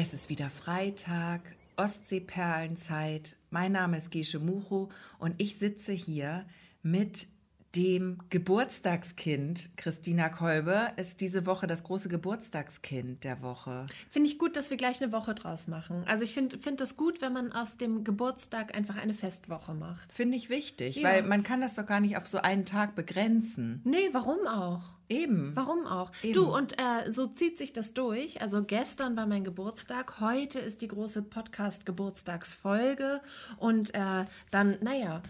Es ist wieder Freitag, Ostseeperlenzeit. Mein Name ist Gesche Mucho und ich sitze hier mit dem Geburtstagskind. Christina Kolbe ist diese Woche das große Geburtstagskind der Woche. Finde ich gut, dass wir gleich eine Woche draus machen. Also ich finde find das gut, wenn man aus dem Geburtstag einfach eine Festwoche macht. Finde ich wichtig, ja. weil man kann das doch gar nicht auf so einen Tag begrenzen. Nee, warum auch? Eben. Warum auch? Eben. Du, und äh, so zieht sich das durch. Also gestern war mein Geburtstag, heute ist die große Podcast-Geburtstagsfolge und äh, dann, naja,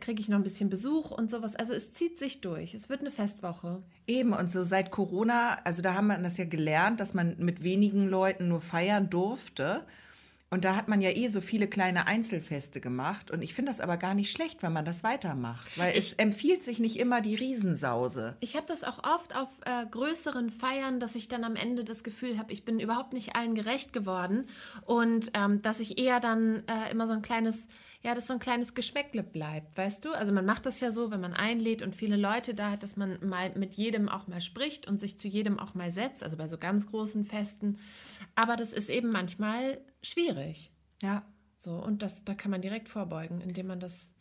kriege ich noch ein bisschen Besuch und sowas. Also es zieht sich durch. Es wird eine Festwoche. Eben, und so seit Corona, also da haben wir das ja gelernt, dass man mit wenigen Leuten nur feiern durfte. Und da hat man ja eh so viele kleine Einzelfeste gemacht. Und ich finde das aber gar nicht schlecht, wenn man das weitermacht. Weil ich, es empfiehlt sich nicht immer die Riesensause. Ich habe das auch oft auf äh, größeren Feiern, dass ich dann am Ende das Gefühl habe, ich bin überhaupt nicht allen gerecht geworden. Und ähm, dass ich eher dann äh, immer so ein kleines ja, dass so ein kleines Geschmäckle bleibt, weißt du? Also man macht das ja so, wenn man einlädt und viele Leute da hat, dass man mal mit jedem auch mal spricht und sich zu jedem auch mal setzt, also bei so ganz großen Festen. Aber das ist eben manchmal schwierig. Ja. So, und das, da kann man direkt vorbeugen, indem man das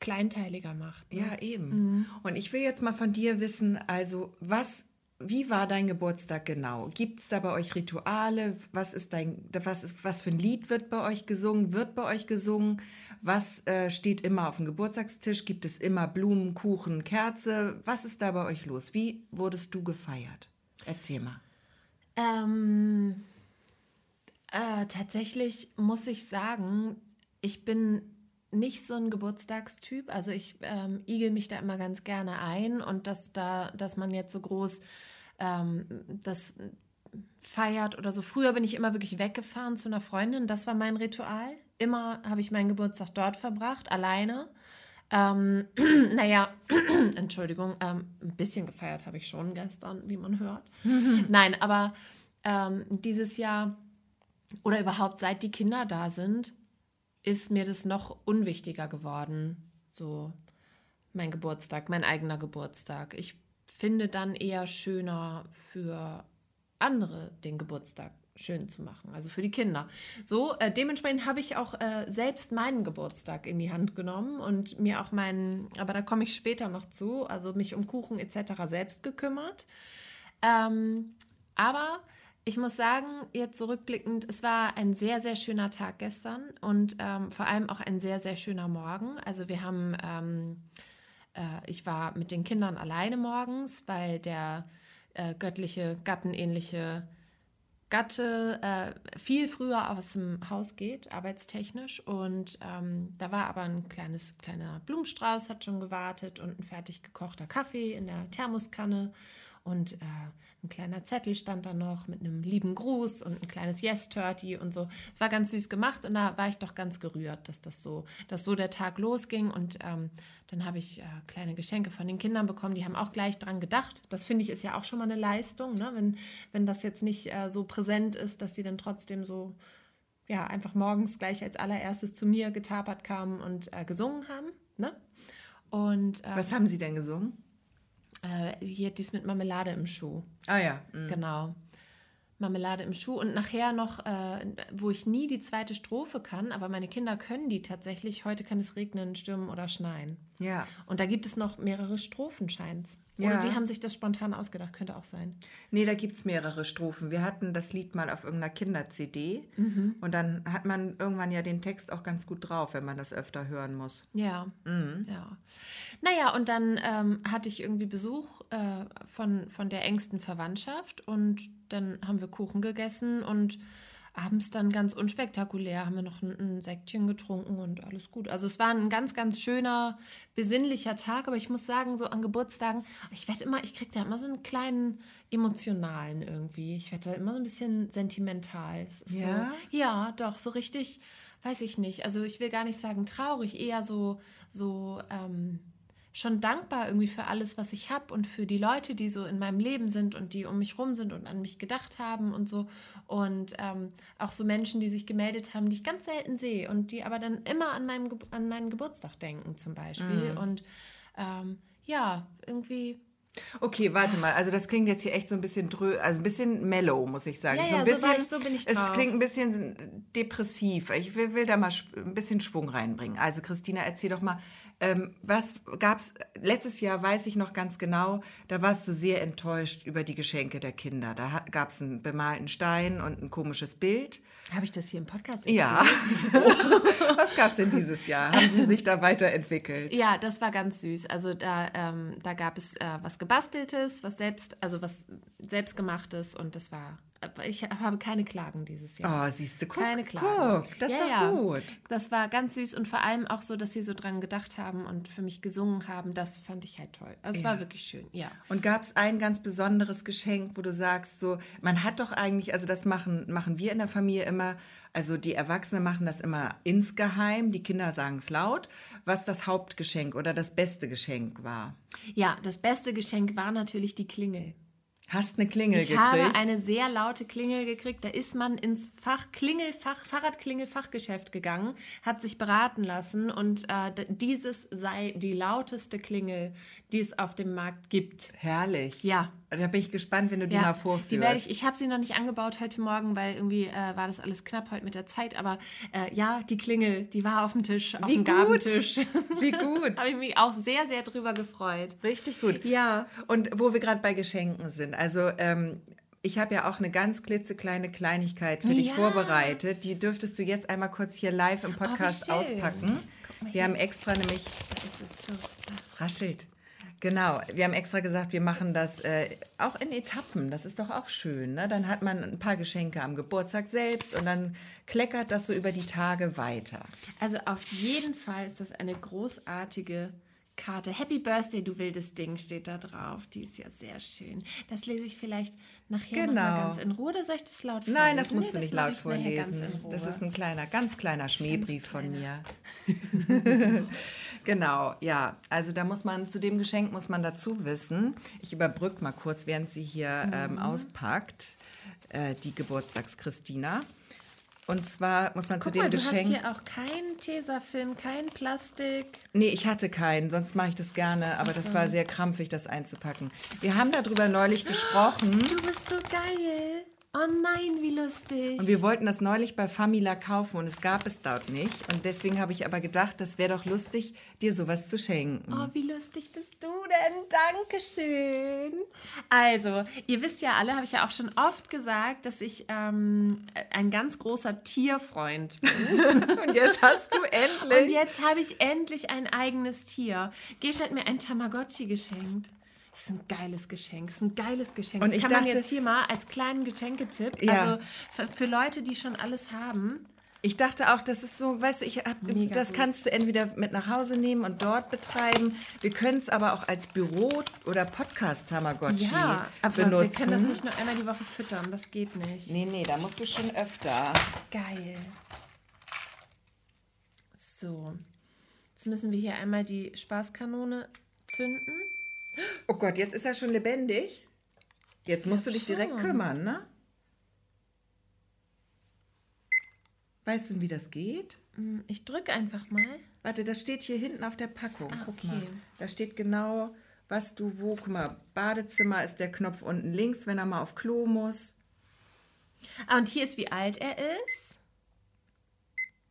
kleinteiliger macht. Ne? Ja, eben. Mhm. Und ich will jetzt mal von dir wissen, also was wie war dein Geburtstag genau? Gibt es da bei euch Rituale? Was ist dein, was ist, was für ein Lied wird bei euch gesungen? Wird bei euch gesungen? Was äh, steht immer auf dem Geburtstagstisch? Gibt es immer Blumen, Kuchen, Kerze? Was ist da bei euch los? Wie wurdest du gefeiert? Erzähl mal. Ähm, äh, tatsächlich muss ich sagen, ich bin nicht so ein Geburtstagstyp. Also ich ähm, igel mich da immer ganz gerne ein und dass da, dass man jetzt so groß ähm, das feiert oder so. Früher bin ich immer wirklich weggefahren zu einer Freundin. Das war mein Ritual. Immer habe ich meinen Geburtstag dort verbracht, alleine. Ähm, naja, Entschuldigung, ähm, ein bisschen gefeiert habe ich schon gestern, wie man hört. Nein, aber ähm, dieses Jahr oder überhaupt seit die Kinder da sind, ist mir das noch unwichtiger geworden. So mein Geburtstag, mein eigener Geburtstag. Ich finde dann eher schöner für andere den Geburtstag schön zu machen, also für die Kinder. So, äh, dementsprechend habe ich auch äh, selbst meinen Geburtstag in die Hand genommen und mir auch meinen, aber da komme ich später noch zu, also mich um Kuchen etc. selbst gekümmert. Ähm, aber ich muss sagen, jetzt zurückblickend, es war ein sehr, sehr schöner Tag gestern und ähm, vor allem auch ein sehr, sehr schöner Morgen. Also wir haben, ähm, äh, ich war mit den Kindern alleine morgens, weil der äh, göttliche, gattenähnliche Gatte äh, viel früher aus dem Haus geht, arbeitstechnisch. Und ähm, da war aber ein kleines, kleiner Blumenstrauß, hat schon gewartet und ein fertig gekochter Kaffee in der Thermoskanne. Und äh, ein kleiner Zettel stand da noch mit einem lieben Gruß und ein kleines Yes-Turty und so. Es war ganz süß gemacht und da war ich doch ganz gerührt, dass das so, dass so der Tag losging. Und ähm, dann habe ich äh, kleine Geschenke von den Kindern bekommen, die haben auch gleich dran gedacht. Das finde ich ist ja auch schon mal eine Leistung, ne? wenn, wenn das jetzt nicht äh, so präsent ist, dass die dann trotzdem so ja, einfach morgens gleich als allererstes zu mir getapert kamen und äh, gesungen haben. Ne? Und, ähm, Was haben sie denn gesungen? Äh, hier dies mit Marmelade im Schuh. Ah ja. Mhm. Genau. Marmelade im Schuh und nachher noch, äh, wo ich nie die zweite Strophe kann, aber meine Kinder können die tatsächlich. Heute kann es regnen, stürmen oder schneien. Ja. Und da gibt es noch mehrere Strophen, scheint's. Ja. Oder die haben sich das spontan ausgedacht, könnte auch sein. Nee, da gibt es mehrere Strophen. Wir hatten das Lied mal auf irgendeiner Kinder-CD mhm. und dann hat man irgendwann ja den Text auch ganz gut drauf, wenn man das öfter hören muss. Ja. Mhm. ja. Naja, und dann ähm, hatte ich irgendwie Besuch äh, von, von der engsten Verwandtschaft und dann haben wir Kuchen gegessen und abends dann ganz unspektakulär haben wir noch ein, ein, Sektchen getrunken und alles gut. Also es war ein ganz, ganz schöner, besinnlicher Tag, aber ich muss sagen, so an Geburtstagen, ich werde immer, ich kriege da immer so einen kleinen emotionalen irgendwie. Ich werde da immer so ein bisschen sentimental. ja? So, ja, doch, so richtig, weiß ich nicht. Also ich will gar nicht sagen traurig, eher so, so, ähm, schon dankbar irgendwie für alles, was ich habe und für die Leute, die so in meinem Leben sind und die um mich rum sind und an mich gedacht haben und so. Und ähm, auch so Menschen, die sich gemeldet haben, die ich ganz selten sehe und die aber dann immer an, meinem, an meinen Geburtstag denken zum Beispiel. Mhm. Und ähm, ja, irgendwie Okay, warte mal. Also das klingt jetzt hier echt so ein bisschen drö also ein bisschen mellow, muss ich sagen. Ja, so ja, ein so bisschen, war ich- so bin ich Es drauf. klingt ein bisschen depressiv. Ich will, will da mal ein bisschen Schwung reinbringen. Also Christina, erzähl doch mal, ähm, was gab's letztes Jahr weiß ich noch ganz genau, da warst du sehr enttäuscht über die Geschenke der Kinder. Da gab es einen bemalten Stein und ein komisches Bild. Habe ich das hier im Podcast Ja. was gab es denn dieses Jahr? Haben sie sich da weiterentwickelt? Ja, das war ganz süß. Also da, ähm, da gab es äh, was gebasteltes, was selbst, also was selbstgemachtes und das war. Ich habe keine Klagen dieses Jahr. Oh, siehst du, guck, keine Klagen. guck, das ist Ja, doch ja. gut. Das war ganz süß und vor allem auch so, dass sie so dran gedacht haben und für mich gesungen haben. Das fand ich halt toll. Also es war wirklich schön, ja. Und gab es ein ganz besonderes Geschenk, wo du sagst, so, man hat doch eigentlich, also das machen, machen wir in der Familie immer, also die Erwachsenen machen das immer insgeheim, die Kinder sagen es laut, was das Hauptgeschenk oder das beste Geschenk war. Ja, das beste Geschenk war natürlich die Klingel. Hast eine Klingel Ich gekriegt? habe eine sehr laute Klingel gekriegt. Da ist man ins Fach Klingelfach, Fahrradklingelfachgeschäft gegangen, hat sich beraten lassen und äh, dieses sei die lauteste Klingel, die es auf dem Markt gibt. Herrlich. Ja. Da bin ich gespannt, wenn du die Ja, mal vorführst. die werde ich, ich habe sie noch nicht angebaut heute Morgen, weil irgendwie äh, war das alles knapp heute mit der Zeit. Aber äh, ja, die Klingel, die war auf dem Tisch, auf Wie dem gut. Gabentisch. Wie gut. habe ich mich auch sehr, sehr drüber gefreut. Richtig gut. Ja. Und wo wir gerade bei Geschenken sind, also ähm, ich habe ja auch eine ganz klitzekleine Kleinigkeit für dich Ja. vorbereitet. Die dürftest du jetzt einmal kurz hier live im Podcast schön. auspacken. Wir haben extra nämlich, Das ist so. es raschelt. Genau, wir haben extra gesagt, wir machen das äh, auch in Etappen. Das ist doch auch schön. Ne? Dann hat man ein paar Geschenke am Geburtstag selbst und dann kleckert das so über die Tage weiter. Also auf jeden Fall ist das eine großartige Karte. Happy Birthday, du wildes Ding, steht da drauf. Die ist ja sehr schön. Das lese ich vielleicht nachher noch mal Genau. ganz in Ruhe. Oder soll ich das laut vorlesen? Nein, das musst Nee, du nicht laut ganz vorlesen. Das ist ein kleiner, ganz kleiner Schmähbrief von kleiner. mir. genau, ja. Also da muss man, zu dem Geschenk muss man dazu wissen. Ich überbrücke mal kurz, während sie hier Mhm. ähm, auspackt, äh, die Geburtstagschristina. Und zwar muss man Guck zu dem mal, du Geschenk. hast hier auch keinen Tesafilm, kein Plastik. Nee, ich hatte keinen, sonst mache ich das gerne, aber das war sehr krampfig, das einzupacken. Wir haben darüber neulich gesprochen. Du bist so geil. Oh nein, wie lustig. Und wir wollten das neulich bei Famila kaufen und es gab es dort nicht. Und deswegen habe ich aber gedacht, das wäre doch lustig, dir sowas zu schenken. Oh, wie lustig bist du denn? Dankeschön. Also, ihr wisst ja alle, habe ich ja auch schon oft gesagt, dass ich ähm, ein ganz großer Tierfreund bin. Und jetzt hast du endlich. Und jetzt habe ich endlich ein eigenes Tier. Gesche hat mir ein Tamagotchi geschenkt. Das ist ein geiles Geschenk. Das ist ein geiles Geschenk. Und das ich kann man dachte- jetzt hier mal als kleinen Geschenketipp, Ja. also für, Leute, die schon alles haben. Ich dachte auch, das ist so, weißt du, ich hab, Mega das gut. kannst du entweder mit nach Hause nehmen und dort betreiben. Wir können es aber auch als Büro- oder Podcast-Tamagotchi Ja, aber benutzen. wir können das nicht nur einmal die Woche füttern. Das geht nicht. Nee, nee, da musst du schon öfter. Geil. So. Jetzt müssen wir hier einmal die Spaßkanone zünden. Oh Gott, jetzt ist er schon lebendig. Jetzt musst du dich direkt schon. kümmern, ne? Weißt du, wie das geht? Hm, Ich drücke einfach mal. Warte, das steht hier hinten auf der Packung. Ah, Guck okay. mal. Da steht genau, was du wo. Guck mal, Badezimmer ist der Knopf unten links, wenn er mal auf Klo muss. Ah, und hier ist, wie alt er ist.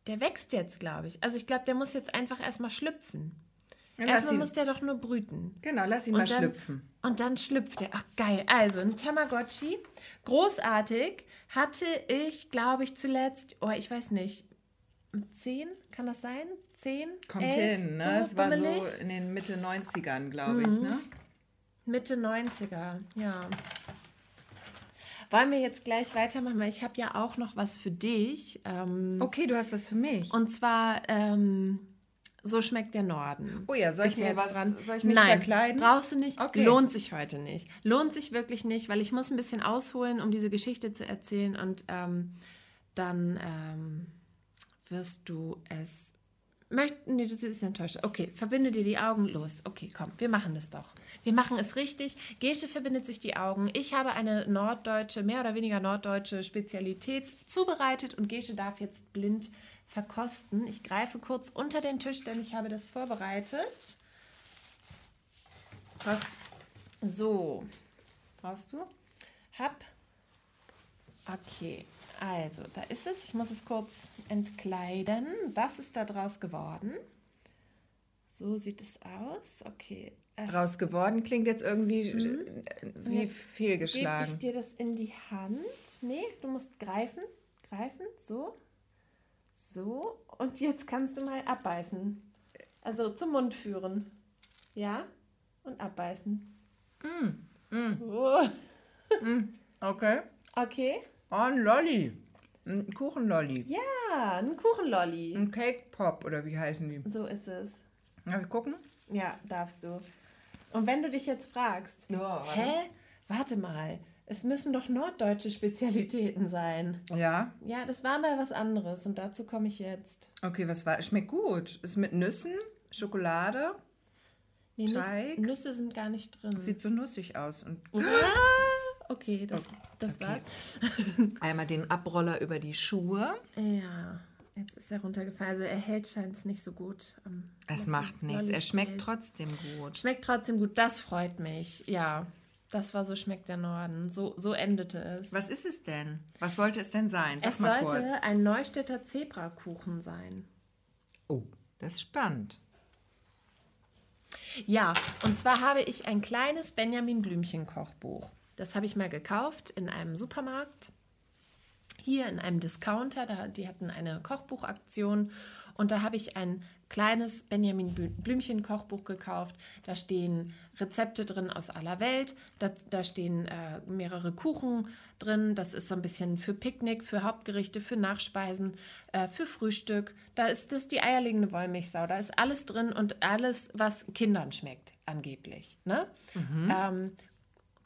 Der wächst jetzt, glaube ich. Also ich glaube, der muss jetzt einfach erstmal schlüpfen. Ja, Erstmal ihn- muss der doch nur brüten. Genau, lass ihn mal Und dann, schlüpfen. Und dann schlüpft er. Ach, geil. Also, ein Tamagotchi. Großartig. Hatte ich, glaube ich, zuletzt, oh, ich weiß nicht, 10? Kann das sein? 10? Kommt 11? hin, ne? So es war bummelig? so in den Mitte 90ern, glaube ich, Mhm. ne? Mitte 90er, ja. Wollen wir jetzt gleich weitermachen? Weil ich habe ja auch noch was für dich. Ähm, Okay, du hast was für mich. Und zwar, ähm, so schmeckt der Norden. Oh ja, soll ich mir jetzt was- dran? soll ich mich Nein, verkleiden? brauchst du nicht. Okay. Lohnt sich heute nicht. Lohnt sich wirklich nicht, weil ich muss ein bisschen ausholen, um diese Geschichte zu erzählen und ähm, dann ähm, wirst du es. Möcht, nee, du siehst enttäuscht. Okay, verbinde dir die Augen. Los. Okay, komm, wir machen das doch. Wir machen es richtig. Gesche verbindet sich die Augen. Ich habe eine norddeutsche, mehr oder weniger norddeutsche Spezialität zubereitet und Gesche darf jetzt blind verkosten. Ich greife kurz unter den Tisch, denn ich habe das vorbereitet. Was? So, Brauchst du? hab. Okay, also da ist es. Ich muss es kurz entkleiden. Was ist da draus geworden? So sieht es aus. Okay. Draus geworden klingt jetzt irgendwie äh, wie Gebe ich fehlgeschlagen. dir das in die Hand? Nee, du musst greifen. Greifen. So. So. Und jetzt kannst du mal abbeißen. Also zum Mund führen. Ja? Und abbeißen. Oh. Okay. Okay. Oh, ein Lolli. Ein Kuchenlolli. Ja, ein Kuchenlolli. Ein Cake Pop oder wie heißen die? So ist es. Darf ich gucken? Ja, darfst du. Und wenn du dich jetzt fragst, Ja, hä? Warte mal, es müssen doch norddeutsche Spezialitäten sein. Ja. Ja, das war mal was anderes und dazu komme ich jetzt. Okay, was war? Schmeckt gut. Ist mit Nüssen, Schokolade. Nee, Nüsse, Teig? Nüsse sind gar nicht drin. Sieht so nussig aus. Und Ah, okay, das, das okay. war's. einmal den Abroller über die Schuhe. Ja, jetzt ist er runtergefallen. Also er hält scheint es nicht so gut. Es macht nichts. Er schmeckt trotzdem gut. Schmeckt trotzdem gut, das freut mich. Ja, das war so schmeckt der Norden. So, so endete es. Was ist es denn? Was sollte es denn sein? Sag es sollte kurz. ein Neustädter Zebrakuchen sein. Oh, das ist spannend. Ja, und zwar habe ich ein kleines Benjamin Blümchen Kochbuch. Das habe ich mal gekauft in einem Supermarkt. Hier in einem Discounter, da, die hatten eine Kochbuchaktion und da habe ich ein kleines Benjamin Blü- Blümchen Kochbuch gekauft. Da stehen Rezepte drin aus aller Welt, da, da stehen äh, mehrere Kuchen drin. Das ist so ein bisschen für Picknick, für Hauptgerichte, für Nachspeisen, äh, für Frühstück. Da ist das die eierlegende Wollmilchsau. Da ist alles drin und alles, was Kindern schmeckt, angeblich. Ne? Ähm,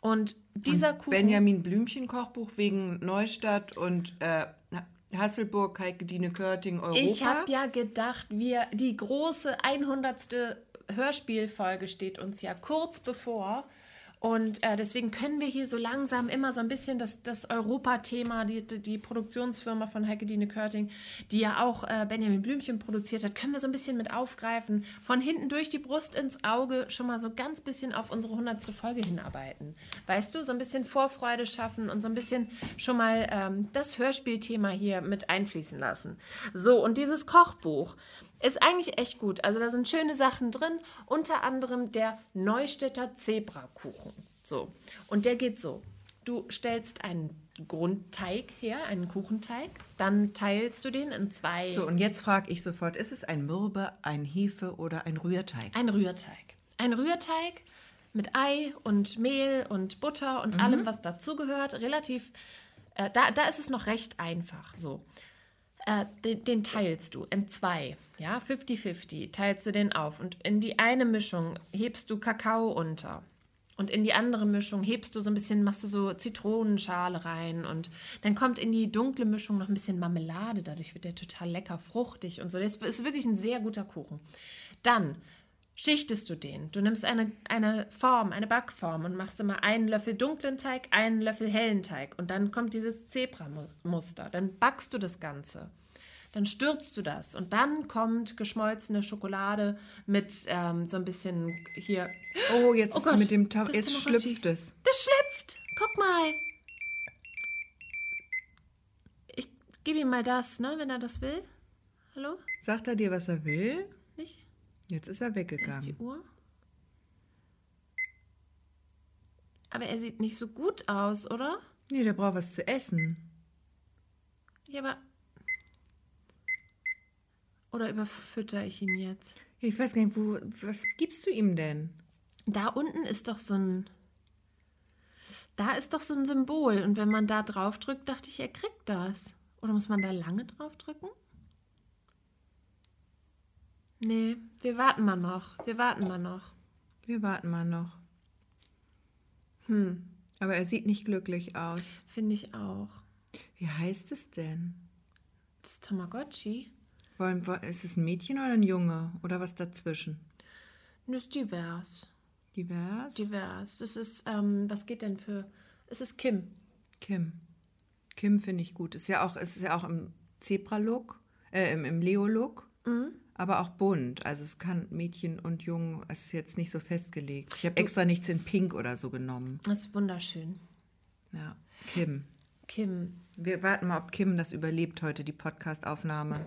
und dieser Kuchen. Benjamin Blümchen Kochbuch wegen Neustadt und äh, Hasselburg, Heike-Dine Körting, Europa. Ich habe ja gedacht, wir die große 100. Hörspielfolge steht uns ja kurz bevor. Und äh, deswegen können wir hier so langsam immer so ein bisschen das, das Europa-Thema, die, die Produktionsfirma von Heike Dine Körting, die ja auch äh, Benjamin Blümchen produziert hat, können wir so ein bisschen mit aufgreifen. Von hinten durch die Brust ins Auge schon mal so ganz bisschen auf unsere 100. Folge hinarbeiten. Weißt du, so ein bisschen Vorfreude schaffen und so ein bisschen schon mal ähm, das Hörspielthema hier mit einfließen lassen. So, und dieses Kochbuch ist eigentlich echt gut. Also da sind schöne Sachen drin, unter anderem der Neustädter Zebrakuchen. So, und der geht so. Du stellst einen Grundteig her, einen Kuchenteig, dann teilst du den in zwei. So, und jetzt frage ich sofort, ist es ein Mürbe, ein Hefe oder ein Rührteig? Ein Rührteig. Ein Rührteig mit Ei und Mehl und Butter und allem, was dazugehört. Relativ, äh, da, da ist es noch recht einfach so. Äh, den, den teilst du in zwei, ja, 50-50, teilst du den auf. Und in die eine Mischung hebst du Kakao unter. Und in die andere Mischung hebst du so ein bisschen, machst du so Zitronenschale rein und dann kommt in die dunkle Mischung noch ein bisschen Marmelade. Dadurch wird der total lecker, fruchtig und so. Das ist wirklich ein sehr guter Kuchen. Dann schichtest du den. Du nimmst eine, eine Form, eine Backform und machst immer einen Löffel dunklen Teig, einen Löffel hellen Teig. Und dann kommt dieses Zebra-Muster. Dann backst du das Ganze. Dann stürzt du das und dann kommt geschmolzene Schokolade mit ähm, so ein bisschen hier. Oh, jetzt Oh ist Gott, mit dem Ta das jetzt schlüpft es. Das schlüpft! Guck mal! Ich gebe ihm mal das, ne, wenn er das will. Hallo? Sagt er dir, was er will? Nicht? Jetzt ist er Da ist weggegangen. die Uhr. Aber er sieht nicht so gut aus, oder? Nee, der braucht was zu essen. Ja, aber. Oder überfütter ich ihn jetzt? Ich weiß gar nicht, wo, was gibst du ihm denn? Da unten ist doch so ein. Da ist doch so ein Symbol. Und wenn man da drauf drückt, dachte ich, er kriegt das. Oder muss man da lange drauf drücken? Nee, wir warten mal noch. Wir warten mal noch. Wir warten mal noch. Hm. Aber er sieht nicht glücklich aus. Finde ich auch. Wie heißt es denn? Das Tamagotchi Wollen, ist es ein Mädchen oder ein Junge? Oder was dazwischen? ist divers. Divers? Divers. Das ist, ähm, was geht denn für. Es ist Kim. Kim. Kim finde ich gut. Ist ja auch, es ist ja auch im Zebra-Look, äh, im, im Leo-Look. Aber auch bunt. Also es kann Mädchen und Jungen, es ist jetzt nicht so festgelegt. Ich habe extra nichts in Pink oder so genommen. Das ist wunderschön. Ja, Kim. Kim. Wir warten mal, ob Kim das überlebt heute, die Podcast-Aufnahme.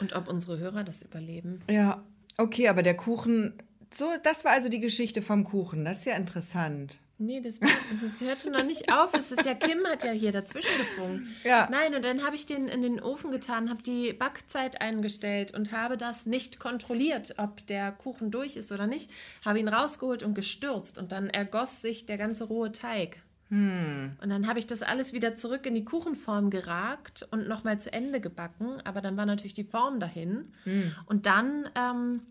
Und ob unsere Hörer das überleben. Ja, okay, aber der Kuchen, so, das war also die Geschichte vom Kuchen. Das ist ja interessant. Nee, das, das hörte noch nicht auf. Es ist ja, Kim hat ja hier dazwischen gefunkt. Ja. Nein, und dann habe ich den in den Ofen getan, habe die Backzeit eingestellt und habe das nicht kontrolliert, ob der Kuchen durch ist oder nicht. Habe ihn rausgeholt und gestürzt und dann ergoss sich der ganze rohe Teig. Und dann habe ich das alles wieder zurück in die Kuchenform geragt und nochmal zu Ende gebacken. Aber dann war natürlich die Form dahin. Und dann ähm,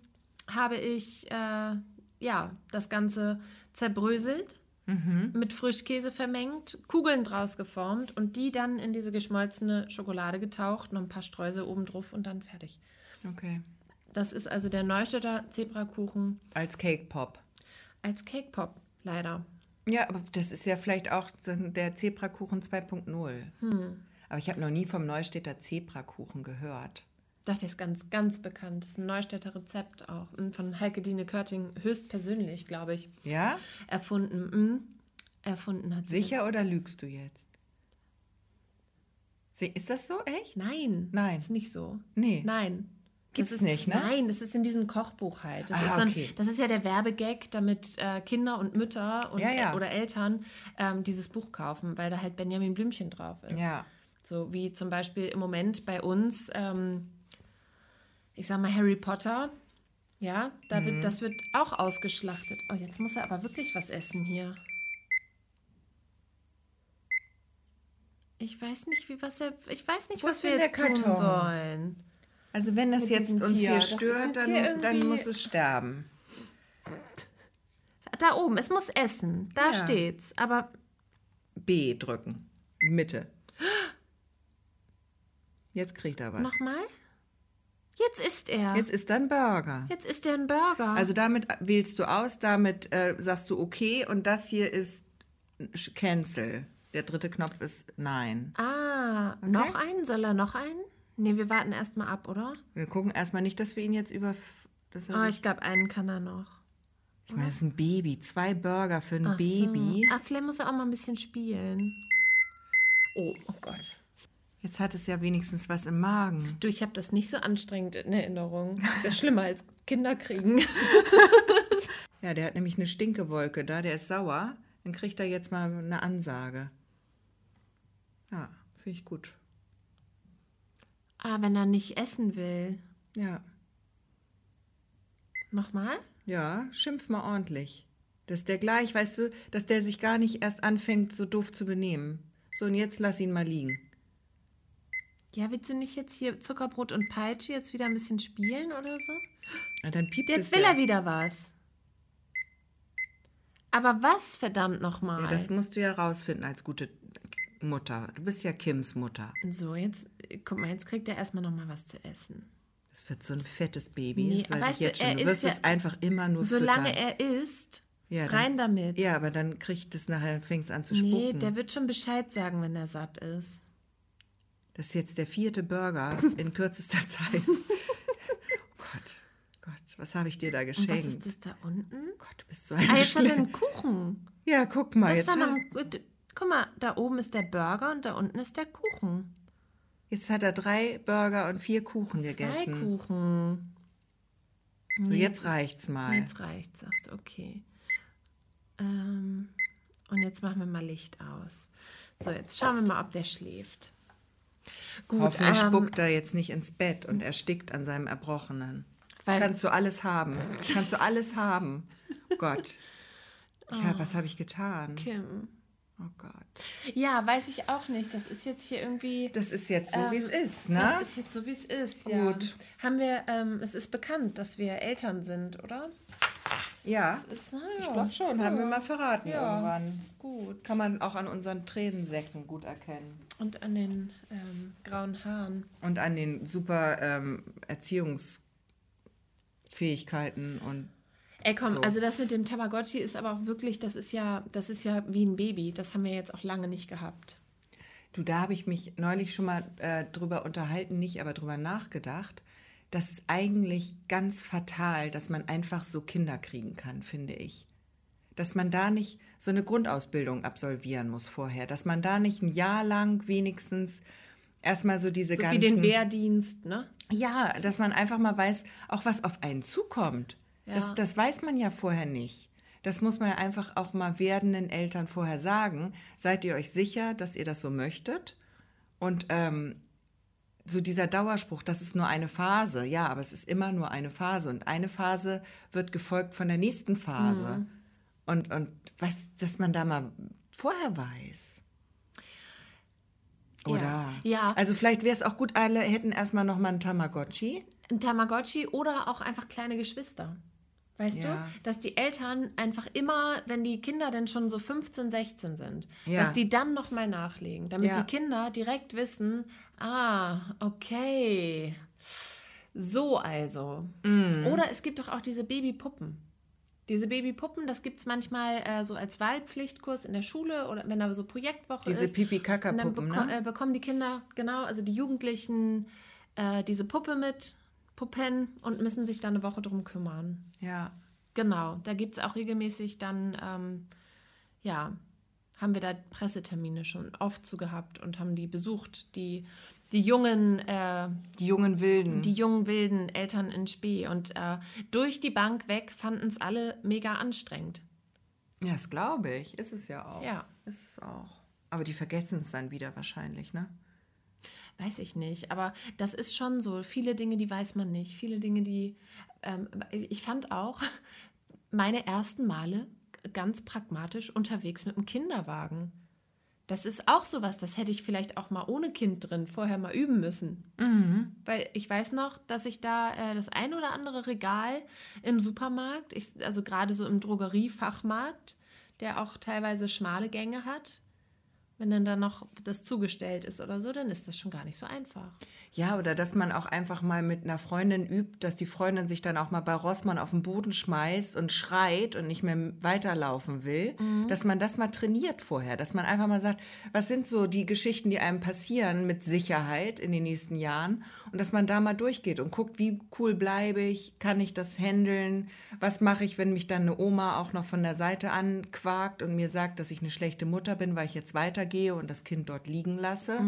habe ich äh, ja, das Ganze zerbröselt, mit Frischkäse vermengt, Kugeln draus geformt und die dann in diese geschmolzene Schokolade getaucht, noch ein paar Streusel oben drauf und dann fertig. Okay. Das ist also der Neustädter Zebrakuchen Als Cake Pop. als Cake Pop, leider. Ja, aber das ist ja vielleicht auch der Zebrakuchen 2.0. Aber ich habe noch nie vom Neustädter Zebrakuchen gehört. Das ist ganz, ganz bekannt. Das ist ein Neustädter Rezept auch. Und Von Heike Dine Körting höchstpersönlich, glaube ich. Ja? Erfunden. mm. Erfunden hat sie Sicher oder lügst du jetzt? Ist das so echt? Das. Nein. Nein. Ist nicht so. Nee. Nein. Gibt's Das ist, nicht, ne? Nein, das ist in diesem Kochbuch halt. Das, Ah, ist, ein, okay. das ist ja der Werbegag, damit äh, Kinder und Mütter und, Ja, ja. äh, oder Eltern ähm, dieses Buch kaufen, weil da halt Benjamin Blümchen drauf ist. Ja. So wie zum Beispiel im Moment bei uns, ähm, ich sag mal Harry Potter. Ja, da Mhm. wird, das wird auch ausgeschlachtet. Oh, jetzt muss er aber wirklich was essen hier. Ich weiß nicht, wie was er. Ich weiß nicht, Wo was wir jetzt tun sollen. Also wenn das Mit jetzt uns Tier. hier stört, dann, hier dann muss es sterben. Da oben, es muss essen. Da Ja. steht's. Aber B drücken. Mitte. Jetzt kriegt er was. nochmal? Jetzt isst er. Jetzt ist dann Burger. Jetzt isst er ein Burger. Also damit wählst du aus, damit äh, sagst du okay und das hier ist Cancel. Der dritte Knopf ist Nein. ah, noch einen? Soll er noch einen? Nee, wir warten erst mal ab, oder? Wir gucken erstmal nicht, dass wir ihn jetzt über. Er Oh, ich glaube, einen kann er noch. ich meine, das ist ein Baby. Zwei Burger für ein Ach Baby. So. Ah, vielleicht muss er auch mal ein bisschen spielen. Oh, oh Gott. Jetzt hat es ja wenigstens was im Magen. Du, ich habe das nicht so anstrengend in Erinnerung. Ist ja schlimmer als Kinder kriegen. Ja, der hat nämlich eine Stinkewolke da, der ist sauer. Dann kriegt er jetzt mal eine Ansage. Ja, finde ich gut. Ah, wenn er nicht essen will. Ja, Nochmal? ja, schimpf mal ordentlich. Dass der gleich, weißt du, dass der sich gar nicht erst anfängt, so doof zu benehmen. So, und jetzt lass ihn mal liegen. Ja, willst du nicht jetzt hier Zuckerbrot und Peitsche jetzt wieder ein bisschen spielen oder so? Ja, dann piept Jetzt es will ja. er wieder was. Aber was, verdammt nochmal? Ja, das musst du ja rausfinden als gute Mutter. Du bist ja Kims Mutter. so, jetzt, guck mal, jetzt kriegt er erstmal nochmal was zu essen. Das wird so ein fettes Baby. Nee, das weiß weißt ich du, jetzt schon. er Du ist wirst ja- es einfach immer nur Solange füttern. er isst, Ja, dann- rein damit. Ja, aber dann kriegt es nachher, fängt es an zu nee, spucken. der wird schon Bescheid sagen, wenn er satt ist. Das ist jetzt der vierte Burger in kürzester Zeit. oh Gott, Gott, was habe ich dir da Und geschenkt? was ist das da unten? Gott, du bist so ein Ah, jetzt er Schlimm. einen Kuchen. Ja, guck mal, Das jetzt war noch ein, gut. Guck mal, da oben ist der Burger und da unten ist der Kuchen. jetzt hat er drei Burger und vier Kuchen Zwei gegessen. Kuchen. So, jetzt ist- reicht's mal. Jetzt reicht's, sagst du, okay. Ähm, und jetzt machen wir mal Licht aus. So, jetzt schauen wir mal, ob der schläft. Gut, Hoffentlich ähm, spuckt er jetzt nicht ins Bett und erstickt an seinem Erbrochenen. Das kannst du alles haben. Das kannst du alles haben. Gott. Ich hab, was habe ich getan? Kim. Oh Gott. Ja, weiß ich auch nicht. Das ist jetzt hier irgendwie. Das ist jetzt so, wie es Ähm, ist, ne? Das ist jetzt so, wie es ist. Ja. Gut. Haben wir, ähm, es ist bekannt, dass wir Eltern sind, oder? Ja. Es ist, na Ich ja, glaube schon, haben wir mal verraten Ja. irgendwann. Gut. Kann man auch an unseren Tränensäcken gut erkennen. Und an den ähm, grauen Haaren. Und an den super ähm, Erziehungsfähigkeiten und Ey, komm, So. also das mit dem Tamagotchi ist aber auch wirklich, das ist ja, das ist ja wie ein Baby. Das haben wir jetzt auch lange nicht gehabt. du, da habe ich mich neulich schon mal äh, drüber unterhalten, nicht aber drüber nachgedacht, das ist eigentlich ganz fatal, dass man einfach so Kinder kriegen kann, finde ich. Dass man da nicht so eine Grundausbildung absolvieren muss vorher, dass man da nicht ein Jahr lang wenigstens erstmal so diese so ganzen... wie den Wehrdienst, ne? Ja, dass man einfach mal weiß, auch was auf einen zukommt. Ja. Das, das weiß man ja vorher nicht. Das muss man ja einfach auch mal werdenden Eltern vorher sagen. Seid ihr euch sicher, dass ihr das so möchtet? Und ähm, so dieser Dauerspruch, das ist nur eine Phase. Ja, aber es ist immer nur eine Phase. Und eine Phase wird gefolgt von der nächsten Phase. Mhm. Und, und was, dass man da mal vorher weiß. Oder? Ja. Ja. Also vielleicht wäre es auch gut, alle hätten erstmal noch mal einen Tamagotchi. Ein Tamagotchi oder auch einfach kleine Geschwister. Weißt Ja. du? Dass die Eltern einfach immer, wenn die Kinder dann schon so 15, 16 sind, Ja. dass die dann nochmal nachlegen, damit die Kinder direkt wissen, ah, okay. So also. Mhm. Oder es gibt doch auch diese Babypuppen. Diese Babypuppen, das gibt es manchmal äh, so als Wahlpflichtkurs in der Schule oder wenn da so Projektwoche Diese ist. Pipi-Kaka-Puppen, Und dann beko ne? äh, bekommen die Kinder, genau, also die Jugendlichen, äh, diese Puppe mit, Puppen und müssen sich dann eine Woche drum kümmern. Ja. Genau, da gibt es auch regelmäßig dann, ähm, ja, haben wir da Pressetermine schon oft zu gehabt und haben die besucht, die, die jungen, äh, Die jungen Wilden. die jungen wilden Eltern in Spee. Und äh, durch die Bank weg fanden es alle mega anstrengend. ja, das glaube ich. Ist es ja auch. Ja. Ist es auch. Aber die vergessen es dann wieder wahrscheinlich, ne? Weiß ich nicht, aber das ist schon so. Viele Dinge, die weiß man nicht. Viele Dinge, die. Ähm, ich fand auch meine ersten Male ganz pragmatisch unterwegs mit dem Kinderwagen. Das ist auch sowas, das hätte ich vielleicht auch mal ohne Kind drin vorher mal üben müssen. Weil ich weiß noch, dass ich da äh, das ein oder andere Regal im Supermarkt, ich, also gerade so im Drogeriefachmarkt, der auch teilweise schmale Gänge hat, wenn dann da noch das zugestellt ist oder so, dann ist das schon gar nicht so einfach. Ja, oder dass man auch einfach mal mit einer Freundin übt, dass die Freundin sich dann auch mal bei Rossmann auf den Boden schmeißt und schreit und nicht mehr weiterlaufen will. Dass man das mal trainiert vorher, dass man einfach mal sagt, was sind so die Geschichten, die einem passieren mit Sicherheit in den nächsten Jahren? Und dass man da mal durchgeht und guckt, wie cool bleibe ich, kann ich das handeln, was mache ich, wenn mich dann eine Oma auch noch von der Seite anquakt und mir sagt, dass ich eine schlechte Mutter bin, weil ich jetzt weitergehe und das Kind dort liegen lasse.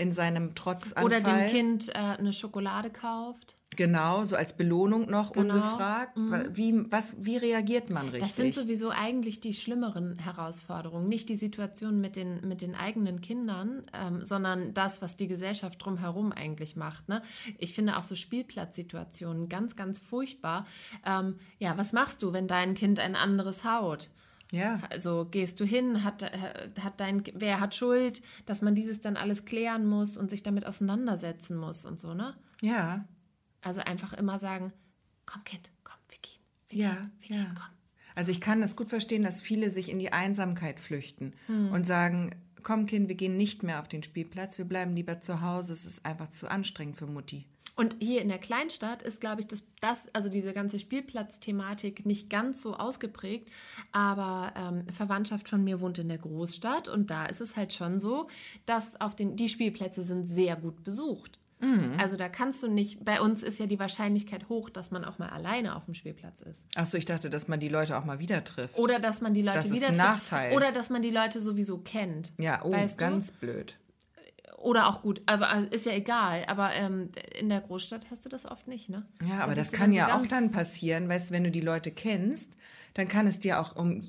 In seinem Trotzanfall. Oder dem Kind äh, eine Schokolade kauft. Genau, so als Belohnung noch Genau. ungefragt. Wie, was, wie reagiert man richtig? Das sind sowieso eigentlich die schlimmeren Herausforderungen. Nicht die Situation mit den, mit den eigenen Kindern, ähm, sondern das, was die Gesellschaft drumherum eigentlich macht. Ne? Ich finde auch so Spielplatzsituationen ganz, ganz furchtbar. Ähm, ja, was machst du, wenn dein Kind ein anderes haut? Ja, Also gehst du hin, hat, hat dein, wer hat Schuld, dass man dieses dann alles klären muss und sich damit auseinandersetzen muss und so, ne? ja, Also einfach immer sagen, komm Kind, komm, wir gehen, wir ja, gehen, wir ja. gehen, komm. Also ich kann das gut verstehen, dass viele sich in die Einsamkeit flüchten Hm. und sagen, komm Kind, wir gehen nicht mehr auf den Spielplatz, wir bleiben lieber zu Hause, es ist einfach zu anstrengend für Mutti. Und hier in der Kleinstadt ist, glaube ich, das, das, also diese ganze Spielplatzthematik nicht ganz so ausgeprägt. Aber ähm, Verwandtschaft von mir wohnt in der Großstadt und da ist es halt schon so, dass auf den, die Spielplätze sind sehr gut besucht. Also da kannst du nicht, bei uns ist ja die Wahrscheinlichkeit hoch, dass man auch mal alleine auf dem Spielplatz ist. Achso, ich dachte, dass man die Leute auch mal wieder trifft. Oder dass man die Leute Das ist wieder ein trifft. Nachteil. Oder dass man die Leute sowieso kennt. ja, oh, weißt du? ganz blöd. Oder auch gut, aber äh, ist ja egal. Aber ähm, in der Großstadt hast du das oft nicht, ne? Ja, aber Da das kann ja auch dann passieren, weißt du, wenn du die Leute kennst, dann kann es dir auch um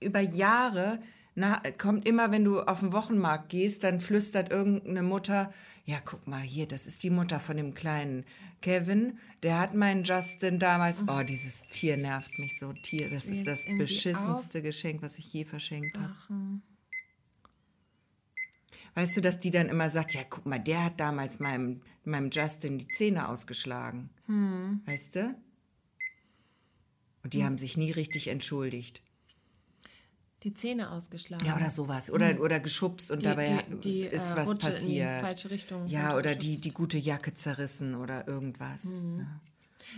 über Jahre na, kommt immer, wenn du auf den Wochenmarkt gehst, dann flüstert irgendeine Mutter, ja, guck mal hier, das ist die Mutter von dem kleinen Kevin, der hat meinen Justin damals, oh, dieses Tier nervt mich so, Tier, das ist das beschissenste Geschenk, was ich je verschenkt habe. Weißt du, dass die dann immer sagt, ja, guck mal, der hat damals meinem, meinem Justin die Zähne ausgeschlagen. Weißt du? Und die haben sich nie richtig entschuldigt. Die Zähne ausgeschlagen. Ja, oder sowas. Oder, oder geschubst und Die- dabei die- die, ist äh, was Rutsche in die passiert. falsche Richtung Ja, oder die, die gute Jacke zerrissen oder irgendwas. Ja.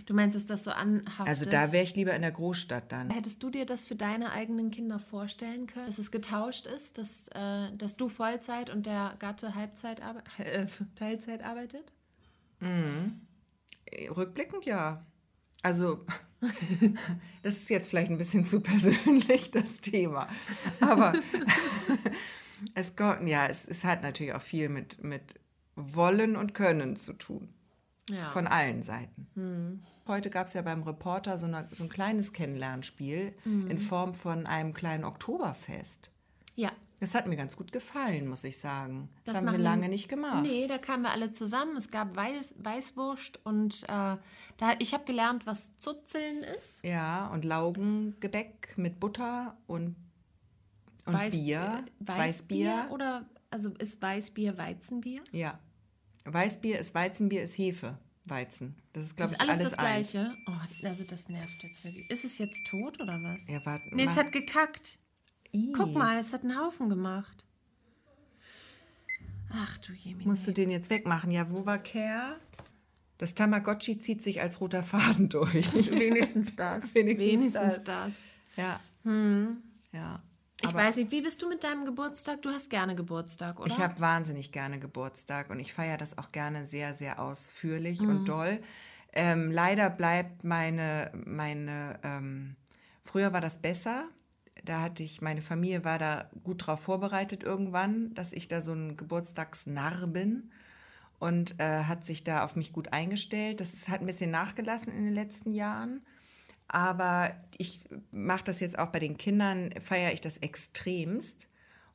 Du meinst, dass das so anhaftet? Also da wäre ich lieber in der Großstadt dann. Hättest du dir das für deine eigenen Kinder vorstellen können, dass es getauscht ist, dass, äh, dass du Vollzeit und der Gatte Halbzeit äh, Teilzeit arbeitet? Rückblickend ja. Also, das ist jetzt vielleicht ein bisschen zu persönlich, das Thema. Aber es, ja, es, es hat natürlich auch viel mit, mit Wollen und Können zu tun. Ja. Von allen Seiten. Mhm. Heute gab es ja beim Reporter so, eine, so ein kleines Kennenlernspiel mhm. in Form von einem kleinen Oktoberfest. Ja. Das hat mir ganz gut gefallen, muss ich sagen. Das, das haben wir lange nicht gemacht. Nee, da kamen wir alle zusammen. Es gab Weiß, Weißwurst und äh, da, ich habe gelernt, was Zuzeln ist. Ja, und Laugengebäck mit Butter und, und Weiß, Bier. Äh, Weißbier, Weißbier oder also ist Weißbier Weizenbier? Ja. Weißbier ist Weizenbier, ist Hefe. Weizen. Das ist, glaube ich, alles, alles das Gleiche. Eins. Oh, also das nervt jetzt wirklich. Ist es jetzt tot oder was? Ja, warte. Nee, es hat gekackt. I. Guck mal, es hat einen Haufen gemacht. Ach du Jemine. Musst du den jetzt wegmachen? Ja, wo war Care? Das Tamagotchi zieht sich als roter Faden durch. Wenigstens das. Wenigstens, Wenigstens das. das. Ja. Hm. Ja. Ich weiß nicht, wie bist du mit deinem Geburtstag? Du hast gerne Geburtstag, oder? Ich habe wahnsinnig gerne Geburtstag und ich feiere das auch gerne sehr, sehr ausführlich mhm. und doll. Ähm, leider bleibt meine, meine ähm, früher war das besser da hatte ich, meine Familie war da gut drauf vorbereitet irgendwann, dass ich da so ein Geburtstagsnarr bin und äh, hat sich da auf mich gut eingestellt. Das ist, hat ein bisschen nachgelassen in den letzten Jahren. Aber ich mache das jetzt auch bei den Kindern, feiere ich das extremst.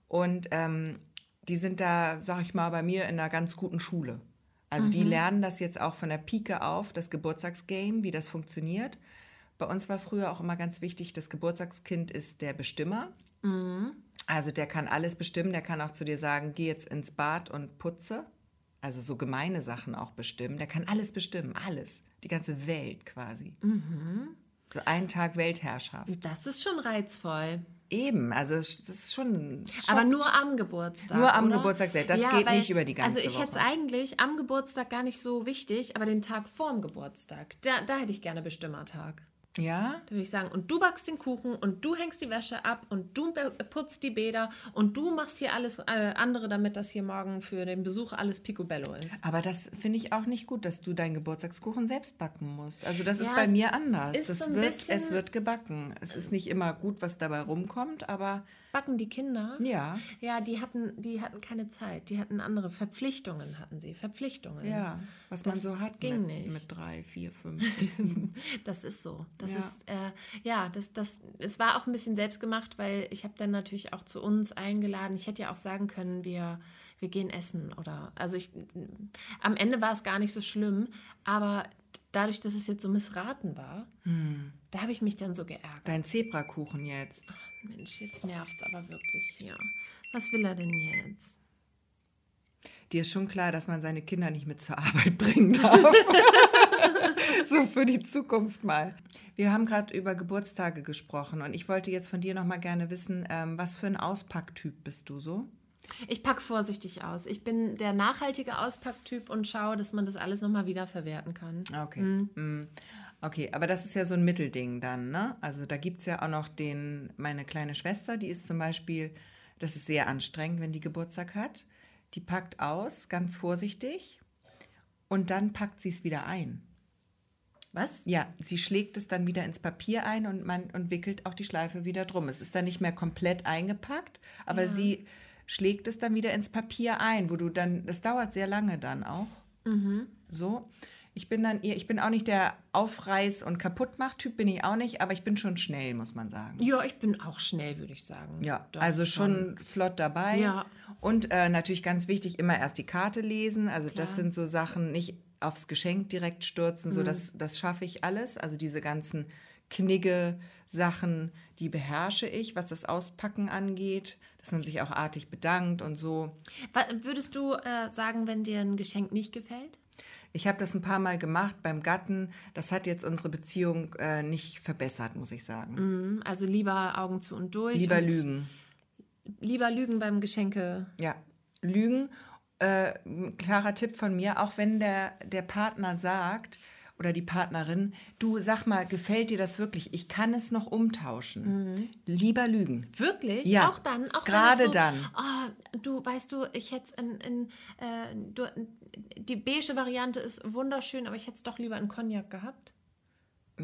Und ähm, die sind da, sag ich mal, bei mir in einer ganz guten Schule. Also mhm. die lernen das jetzt auch von der Pike auf, das Geburtstagsgame, wie das funktioniert. Bei uns war früher auch immer ganz wichtig, das Geburtstagskind ist der Bestimmer. Mhm. Also der kann alles bestimmen, der kann auch zu dir sagen, geh jetzt ins Bad und putze. Also so gemeine Sachen auch bestimmen. Der kann alles bestimmen, alles. Die ganze Welt quasi. Mhm. So einen Tag Weltherrschaft. Das ist schon reizvoll. Eben, also das ist schon. Aber nur am Geburtstag. Nur am oder? Geburtstag selbst. Das ja, geht weil, nicht über die ganze Also ich hätte es eigentlich am Geburtstag gar nicht so wichtig, aber den Tag vorm Geburtstag, da, da hätte ich gerne Bestimmertag. Ja. Da würde ich sagen, und du backst den Kuchen und du hängst die Wäsche ab und du putzt die Bäder und du machst hier alles äh, andere, damit das hier morgen für den Besuch alles picobello ist. Aber das finde ich auch nicht gut, dass du deinen Geburtstagskuchen selbst backen musst. Also das ja, ist bei mir anders. Das so wird, es wird gebacken. Es ist nicht immer gut, was dabei rumkommt, aber backen die Kinder. Ja. Ja, die hatten, die hatten keine Zeit. Die hatten andere Verpflichtungen, hatten sie. Verpflichtungen. Ja, was das man so hat ging mit, nicht. mit drei, vier, fünf, das ist so. Das ja. ist, äh, ja, das, das, es war auch ein bisschen selbst gemacht, weil ich habe dann natürlich auch zu uns eingeladen. Ich hätte ja auch sagen können, wir, wir gehen essen oder, also ich, am Ende war es gar nicht so schlimm, aber dadurch, dass es jetzt so missraten war, hm. da habe ich mich dann so geärgert. Dein Zebrakuchen jetzt. Ach, Mensch, jetzt nervt es aber wirklich hier. Was will er denn jetzt? Dir ist schon klar, dass man seine Kinder nicht mit zur Arbeit bringen darf. so für die Zukunft mal. Wir haben gerade über Geburtstage gesprochen und ich wollte jetzt von dir noch mal gerne wissen, ähm, was für ein Auspacktyp bist du so? Ich packe vorsichtig aus. Ich bin der nachhaltige Auspacktyp und schaue, dass man das alles nochmal wiederverwerten kann. Okay. Mhm. Okay, aber das ist ja so ein Mittelding dann, ne? Also da gibt es ja auch noch den, meine kleine Schwester, die ist zum Beispiel, das ist sehr anstrengend, wenn die Geburtstag hat. Die packt aus, ganz vorsichtig, und dann packt sie es wieder ein. Was? Ja, sie schlägt es dann wieder ins Papier ein und man und wickelt auch die Schleife wieder drum. Es ist dann nicht mehr komplett eingepackt, aber ja. sie schlägt es dann wieder ins Papier ein, wo du dann, das dauert sehr lange dann auch. Mhm. So. Ich bin dann ich bin auch nicht der Aufreiß- und Kaputtmach-Typ, bin ich auch nicht, aber ich bin schon schnell, muss man sagen. Ja, ich bin auch schnell, würde ich sagen. Ja, Doch, also schon, schon flott dabei. Ja. Und äh, natürlich ganz wichtig, immer erst die Karte lesen. Also Klar. das sind so Sachen, nicht aufs Geschenk direkt stürzen, so mhm. das, das schaffe ich alles. Also diese ganzen Knigge, Sachen, die beherrsche ich, was das Auspacken angeht dass man sich auch artig bedankt und so. Würdest du äh, sagen, wenn dir ein Geschenk nicht gefällt? Ich habe das ein paar Mal gemacht beim Gatten. Das hat jetzt unsere Beziehung äh, nicht verbessert, muss ich sagen. Mhm, also lieber Augen zu und durch. Lieber und lügen. Lieber lügen beim Geschenke. Ja, lügen. Äh, klarer Tipp von mir, auch wenn der, der Partner sagt, oder die Partnerin, du sag mal, gefällt dir das wirklich? Ich kann es noch umtauschen. Lieber lügen. Wirklich? Ja. Auch dann? Auch Gerade so, dann. Oh, du, weißt du, ich hätte es in, in äh, du, die beige Variante ist wunderschön, aber ich hätte es doch lieber in Cognac gehabt.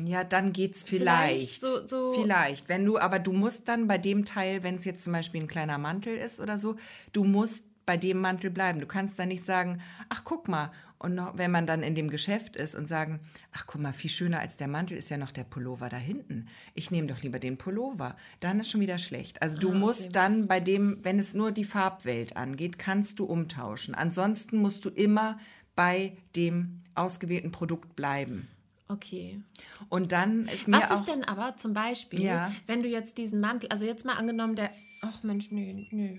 Ja, dann geht's Vielleicht vielleicht. so- so- Vielleicht. Wenn du, aber du musst dann bei dem Teil, wenn es jetzt zum Beispiel ein kleiner Mantel ist oder so, du musst bei dem Mantel bleiben. Du kannst dann nicht sagen, ach guck mal. Und noch, wenn man dann in dem Geschäft ist und sagen, ach guck mal, viel schöner als der Mantel ist ja noch der Pullover da hinten. Ich nehme doch lieber den Pullover. Dann ist schon wieder schlecht. Also du musst dann bei dem, wenn es nur die Farbwelt angeht, kannst du umtauschen. Ansonsten musst du immer bei dem ausgewählten Produkt bleiben. Okay. Und dann ist mir Was auch ist denn aber zum Beispiel, Ja. wenn du jetzt diesen Mantel, also jetzt mal angenommen, der, ach Mensch, nö, nö,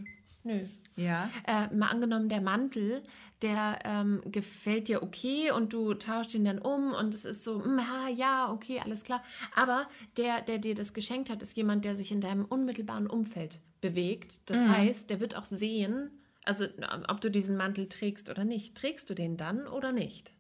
nö. Ja Äh, mal angenommen, der Mantel, der ähm, gefällt dir okay und du tauschst ihn dann um und es ist so, mm, ha, ja, okay, alles klar. Aber der, der dir das geschenkt hat, ist jemand, der sich in deinem unmittelbaren Umfeld bewegt. Das Mhm. heißt, der wird auch sehen, also ob du diesen Mantel trägst oder nicht. Trägst du den dann oder nicht?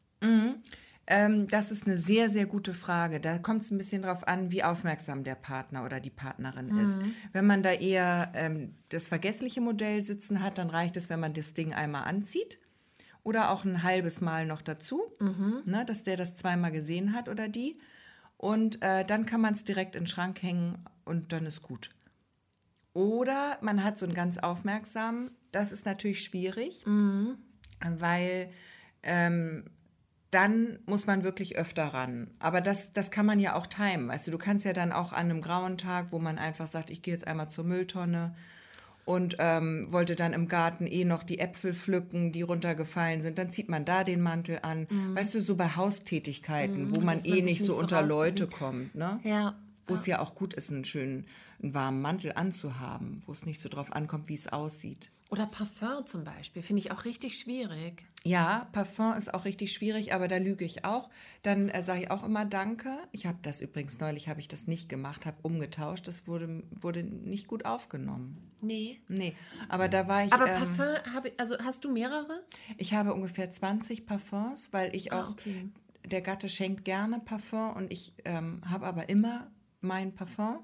Ähm, das ist eine sehr, sehr gute Frage. Da kommt es ein bisschen drauf an, wie aufmerksam der Partner oder die Partnerin ist. Wenn man da eher ähm, das vergessliche Modell sitzen hat, dann reicht es, wenn man das Ding einmal anzieht. Oder auch ein halbes Mal noch dazu, ne, dass der das zweimal gesehen hat oder die. Und äh, dann kann man es direkt in den Schrank hängen und dann ist gut. Oder man hat so einen ganz aufmerksamen, das ist natürlich schwierig, weil ähm, dann muss man wirklich öfter ran. Aber das, das kann man ja auch timen. Weißt du, du kannst ja dann auch an einem grauen Tag, wo man einfach sagt, ich gehe jetzt einmal zur Mülltonne und ähm, wollte dann im Garten eh noch die Äpfel pflücken, die runtergefallen sind, dann zieht man da den Mantel an. Weißt du, so bei Haustätigkeiten, wo man eh man nicht so nicht so unter Leute kommt, ne? Ja. Wo es ja auch gut ist, einen schönen, einen warmen Mantel anzuhaben, wo es nicht so drauf ankommt, wie es aussieht. Oder Parfum zum Beispiel, finde ich auch richtig schwierig. Ja, Parfum ist auch richtig schwierig, aber da lüge ich auch. Dann äh, sage ich auch immer Danke. Ich habe das übrigens neulich, habe ich das nicht gemacht, habe umgetauscht. Das wurde, wurde nicht gut aufgenommen. Nee. Nee, aber da war ich. Aber ähm, Parfum, habe ich, also hast du mehrere? ich habe ungefähr 20 Parfums, weil ich Ah, auch, okay. der Gatte schenkt gerne Parfum und ich ähm, habe aber immer mein Parfum.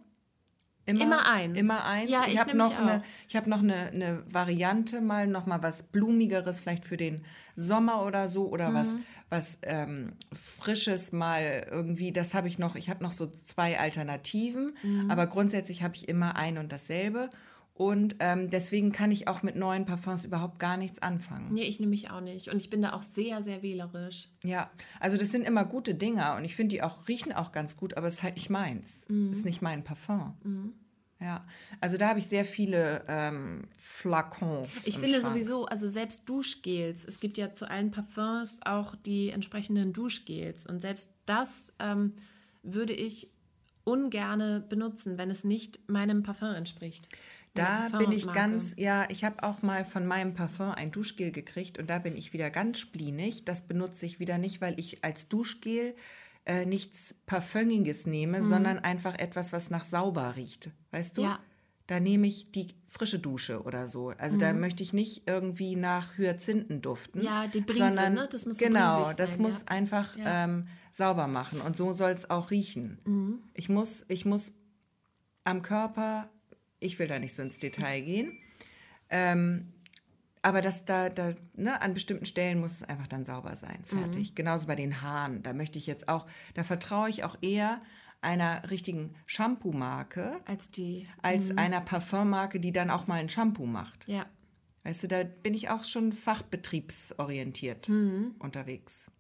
Immer eins? Immer eins. Ja, ich ich habe noch, eine, ich hab noch eine, eine Variante, mal noch mal was Blumigeres, vielleicht für den Sommer oder so, oder was, Mhm. was ähm, Frisches mal irgendwie. Das habe ich noch. Ich habe noch so zwei Alternativen, Mhm. aber grundsätzlich habe ich immer ein und dasselbe. Und ähm, deswegen kann ich auch mit neuen Parfums überhaupt gar nichts anfangen. Nee, ich nehme mich auch nicht. Und ich bin da auch sehr, sehr wählerisch. Ja, also das sind immer gute Dinger und ich finde die auch riechen auch ganz gut, aber es ist halt nicht meins. Ist nicht mein Parfum. Ja, also da habe ich sehr viele ähm, Flakons. Ich finde Schrank. sowieso, also selbst Duschgels, es gibt ja zu allen Parfums auch die entsprechenden Duschgels. Und selbst das ähm, würde ich ungerne benutzen, wenn es nicht meinem Parfum entspricht. Da bin ich ganz, ja, ich habe auch mal von meinem Parfum ein Duschgel gekriegt und da bin ich wieder ganz splinig. Das benutze ich wieder nicht, weil ich als Duschgel äh, nichts Parfümiges nehme, sondern einfach etwas, was nach sauber riecht. Weißt du? Mhm. Ja. Da nehme ich die frische Dusche oder so. Also da möchte ich nicht irgendwie nach Hyazinthen duften. Mhm. Ja, die Brise, sondern, ne? Das muss Genau, brisig das sein, muss ja. einfach Ja. ähm, sauber machen. Und so soll es auch riechen. Mhm. Ich, muss, ich muss am Körper, ich will da nicht so ins Detail gehen, ähm, aber das da, da ne, an bestimmten Stellen muss es einfach dann sauber sein, Mhm. fertig. Genauso bei den Haaren, da möchte ich jetzt auch, da vertraue ich auch eher einer richtigen Shampoo-Marke Als die. als einer Parfummarke, die dann auch mal ein Shampoo macht. Ja. Weißt du, da bin ich auch schon fachbetriebsorientiert Mhm. unterwegs.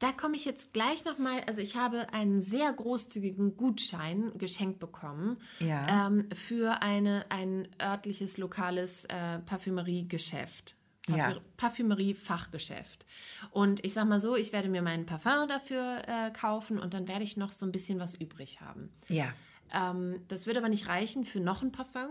Da komme ich jetzt gleich nochmal, also ich habe einen sehr großzügigen Gutschein geschenkt bekommen Ja. ähm, für eine, ein örtliches, lokales äh, Parfümeriegeschäft. Ja. Parfümerie-Fachgeschäft. Und ich sag mal so, ich werde mir meinen Parfum dafür äh, kaufen und dann werde ich noch so ein bisschen was übrig haben. Ja. Ähm, das wird aber nicht reichen für noch ein Parfum.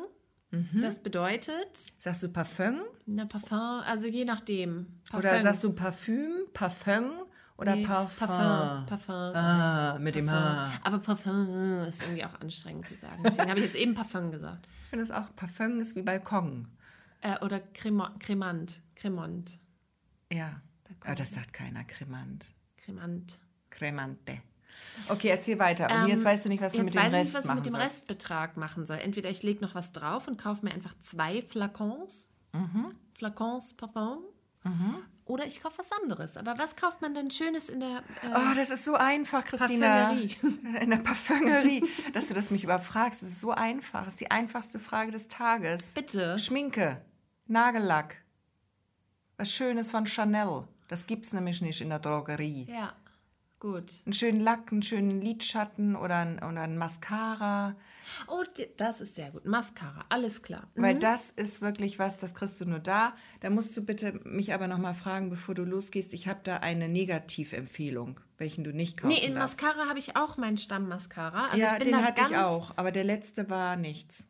Mhm. Das bedeutet, Sagst du Parfum? na Parfum, also je nachdem. Oder Parfum. sagst du Parfüm, Parfum oder Nee, Parfum? Parfum, Parfum. Ah, mit dem Parfum. H. Aber Parfum ist irgendwie auch anstrengend zu sagen. Deswegen habe ich jetzt eben Parfum gesagt. Ich finde es auch, Parfum ist wie Balkon. Äh, oder Crema, Cremant. Cremant. Ja. Balkon. Aber das sagt keiner, kremant. Cremant. Cremante. Okay, erzähl weiter. Und jetzt Ähm, weißt du nicht, was du jetzt mit dem weiß ich Rest nicht, was ich machen mit dem sollst. Restbetrag machen soll. Entweder ich lege noch was drauf und kaufe mir einfach zwei Flakons. Mhm. Flakons Parfum. Oder ich kaufe was anderes. Aber was kauft man denn Schönes in der äh, Oh, das ist so einfach, Christina. Parfümerie. In der Parfümerie. Dass du das mich überfragst, das ist so einfach. Das ist die einfachste Frage des Tages. Bitte. Schminke, Nagellack. Was Schönes von Chanel. Das gibt's nämlich nicht in der Drogerie. Ja, gut. Einen schönen Lack, einen schönen Lidschatten oder ein, oder ein Mascara. Oh, das ist sehr gut. Mascara, alles klar. Weil das ist wirklich was, das kriegst du nur da. Da musst du bitte mich aber nochmal fragen, bevor du losgehst. Ich habe da eine Negativempfehlung, welchen du nicht kaufen Nee, in darfst. Mascara habe ich auch meinen Stamm-Mascara. Also ja, den hatte ich auch, aber der letzte war nichts.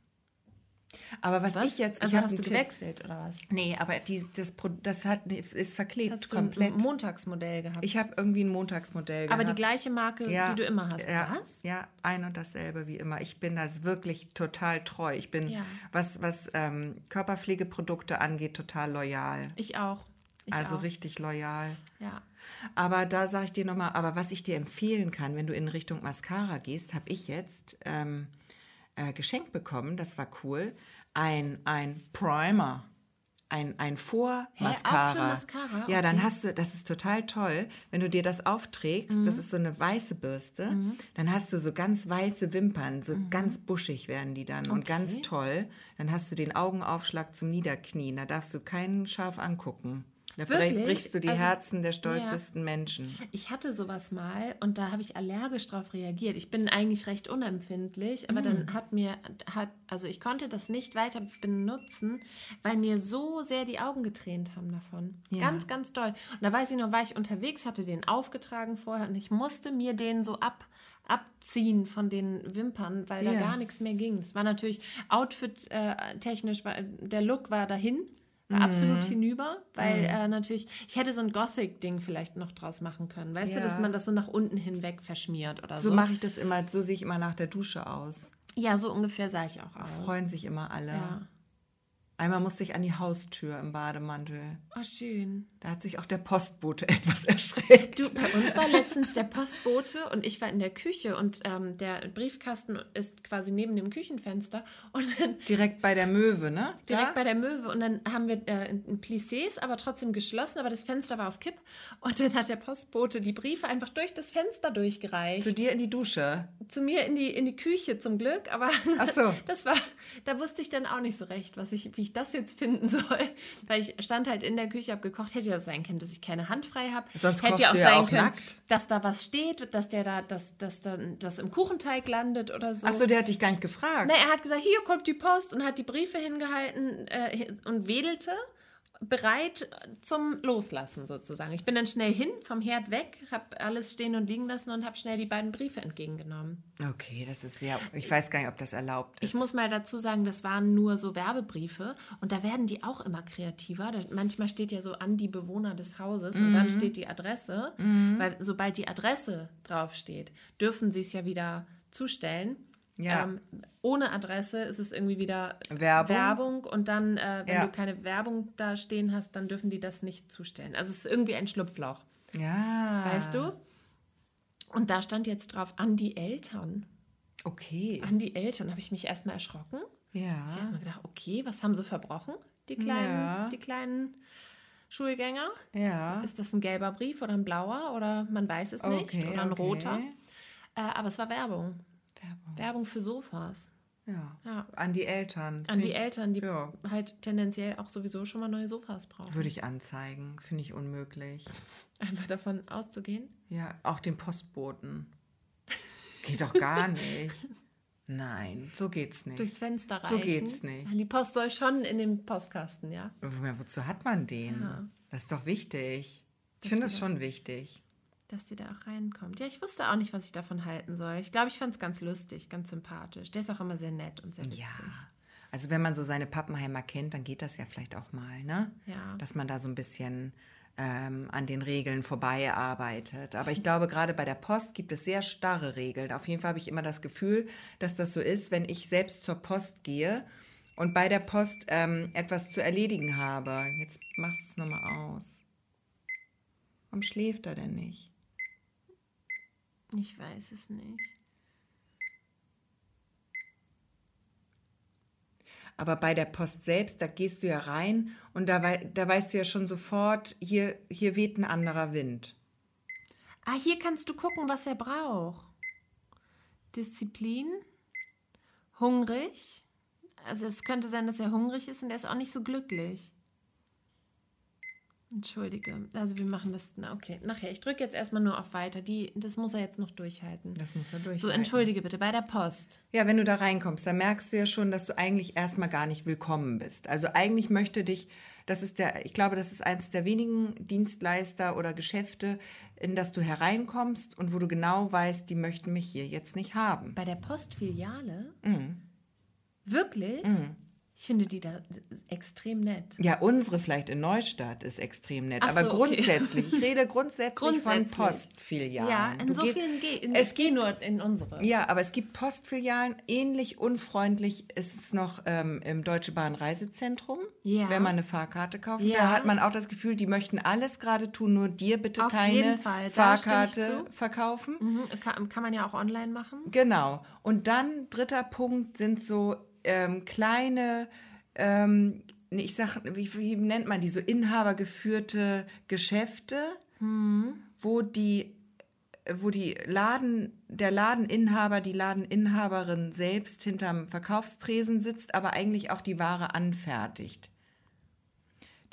Aber was, Was? ich jetzt, also ich hast du gewechselt oder was? Nee, aber die, das, das hat, ist verklebt Hast du komplett. ein Montagsmodell gehabt? Ich habe irgendwie ein Montagsmodell Aber die gehabt. gleiche Marke, ja, die du immer hast. Ja, Was? Ja, ein und dasselbe wie immer. Ich bin das wirklich total treu. Ich bin, Ja. was, was ähm, Körperpflegeprodukte angeht, total loyal. Ich auch. Ich also auch. richtig loyal. Ja. Aber da sage ich dir nochmal, aber was ich dir empfehlen kann, wenn du in Richtung Mascara gehst, habe ich jetzt ähm, äh, geschenkt bekommen, das war cool, ein, ein Primer. Ein, ein Vor-Mascara. Mascara? Ja, dann Okay. hast du, das ist total toll, wenn du dir das aufträgst, Mhm. das ist so eine weiße Bürste, dann hast du so ganz weiße Wimpern, so Mhm. ganz buschig werden die dann und ganz toll. Dann hast du den Augenaufschlag zum Niederknien, da darfst du keinen scharf angucken. Da Wirklich? brichst du die Also- Herzen der stolzesten Menschen. Ich hatte sowas mal und da habe ich allergisch drauf reagiert. Ich bin eigentlich recht unempfindlich, aber Mm. dann hat mir, hat, also ich konnte das nicht weiter benutzen, weil mir so sehr die Augen getränt haben davon. Ja. Ganz, ganz doll. Und da weiß ich noch, war ich unterwegs, hatte den aufgetragen vorher und ich musste mir den so ab abziehen von den Wimpern, weil da Ja. gar nichts mehr ging. Es war natürlich outfit-technisch, war, der Look war dahin, war absolut Mhm. hinüber, weil äh, natürlich, ich hätte so ein Gothic-Ding vielleicht noch draus machen können. Weißt du, dass Ja. man das so nach unten hinweg verschmiert oder so. So mache ich das immer, so sehe ich immer nach der Dusche aus. ja, so ungefähr sah ich auch aus. Freuen sich immer alle. Ja. Einmal musste ich an die Haustür im Bademantel. Oh, schön. Da hat sich auch der Postbote etwas erschreckt. Du, bei uns war letztens der Postbote und ich war in der Küche und ähm, der Briefkasten ist quasi neben dem Küchenfenster und dann Direkt bei der Möwe, ne? direkt Da? bei der Möwe und dann haben wir äh, ein Plissés, aber trotzdem geschlossen, aber das Fenster war auf Kipp und dann hat der Postbote die Briefe einfach durch das Fenster durchgereicht. Zu dir in die Dusche. zu mir in die, in die Küche zum Glück, aber Ach so. das war, da wusste ich dann auch nicht so recht, was ich, wie ich das jetzt finden soll. Weil ich stand halt in der Küche, habe gekocht, hätte ja sein können, dass ich keine Hand frei habe. Sonst hätte kochst du ja auch nackt. dass da was steht, dass der da, dass, dass dann das im Kuchenteig landet oder so. Achso, der hat dich gar nicht gefragt. Na, er hat gesagt, hier kommt die Post und hat die Briefe hingehalten äh, und wedelte, bereit zum Loslassen sozusagen. Ich bin dann schnell hin, vom Herd weg, habe alles stehen und liegen lassen und habe schnell die beiden Briefe entgegengenommen. Okay, das ist sehr. Ich weiß gar nicht, ob das erlaubt ist. Ich muss mal dazu sagen, das waren nur so Werbebriefe und da werden die auch immer kreativer. Da, manchmal steht ja so an die Bewohner des Hauses und Mhm. dann steht die Adresse, weil sobald die Adresse draufsteht, dürfen sie es ja wieder zustellen. Ja. Ähm, ohne Adresse ist es irgendwie wieder Werbung. Werbung und dann, äh, wenn Ja. du keine Werbung da stehen hast, dann dürfen die das nicht zustellen. Also es ist irgendwie ein Schlupfloch, ja. weißt du? Und da stand jetzt drauf an die Eltern. Okay. An die Eltern habe ich mich erstmal erschrocken. Ja. Ich erstmal gedacht, okay, was haben sie verbrochen? Die kleinen, Ja. die kleinen Schulgänger? Ja. Ist das ein gelber Brief oder ein blauer oder man weiß es nicht Okay, oder ein okay. roter? Äh, aber es war Werbung. Werbung. Werbung für Sofas. Ja. Ja. An die Eltern. An die Eltern, die Ja. halt tendenziell auch sowieso schon mal neue Sofas brauchen. Würde ich anzeigen. Finde ich unmöglich. Einfach davon auszugehen. Ja, auch den Postboten. Das geht doch gar nicht. Nein, so geht's nicht. Durchs Fenster reichen. So geht's nicht. Die Post soll schon in den Postkasten, ja? Wozu hat man den? Ja. Das ist doch wichtig. Ich finde das schon wichtig. Dass die da auch reinkommt. Ja, ich wusste auch nicht, was ich davon halten soll. Ich glaube, ich fand es ganz lustig, ganz sympathisch. Der ist auch immer sehr nett und sehr witzig. Ja. Also wenn man so seine Pappenheimer kennt, dann geht das ja vielleicht auch mal, ne? Ja. Dass man da so ein bisschen ähm, an den Regeln vorbei arbeitet. Aber ich glaube, gerade bei der Post gibt es sehr starre Regeln. Auf jeden Fall habe ich immer das Gefühl, dass das so ist, wenn ich selbst zur Post gehe und bei der Post ähm, etwas zu erledigen habe. Jetzt machst du es nochmal aus. Warum schläft er denn nicht? Ich weiß es nicht. Aber bei der Post selbst, da gehst du ja rein und da, wei da weißt du ja schon sofort, hier, hier weht ein anderer Wind. Ah, hier kannst du gucken, was er braucht. Disziplin, hungrig. Also es könnte sein, dass er hungrig ist und er ist auch nicht so glücklich. Entschuldige. Also wir machen das. Na, okay, nachher. Ich drücke jetzt erstmal nur auf weiter. Die, das muss er jetzt noch durchhalten. Das muss er durchhalten. So, entschuldige bitte, bei der Post. Ja, wenn du da reinkommst, dann merkst du ja schon, dass du eigentlich erstmal gar nicht willkommen bist. Also eigentlich möchte dich, das ist der, ich glaube, das ist eins der wenigen Dienstleister oder Geschäfte, in das du hereinkommst und wo du genau weißt, die möchten mich hier jetzt nicht haben. Bei der Postfiliale? Mhm. Wirklich? Mhm. Ich finde die da extrem nett. Ja, unsere vielleicht in Neustadt ist extrem nett. Ach aber so, grundsätzlich, ich rede grundsätzlich, grundsätzlich. von Postfilialen. Ja, in du so gehst, vielen Ge es geht nur in unsere. Ja, aber es gibt Postfilialen, ähnlich unfreundlich ist es noch ähm, im Deutsche Bahn Reisezentrum, ja. wenn man eine Fahrkarte kauft. Ja. Da hat man auch das Gefühl, die möchten alles gerade tun, nur dir bitte Auf keine Fahrkarte verkaufen. Mhm. Kann, kann man ja auch online machen. Genau. Und dann dritter Punkt sind so ähm, kleine, ähm, ich sag, wie, wie, nennt man die, so inhabergeführte Geschäfte, mhm. wo die wo die Laden, der Ladeninhaber, die Ladeninhaberin selbst hinterm Verkaufstresen sitzt, aber eigentlich auch die Ware anfertigt.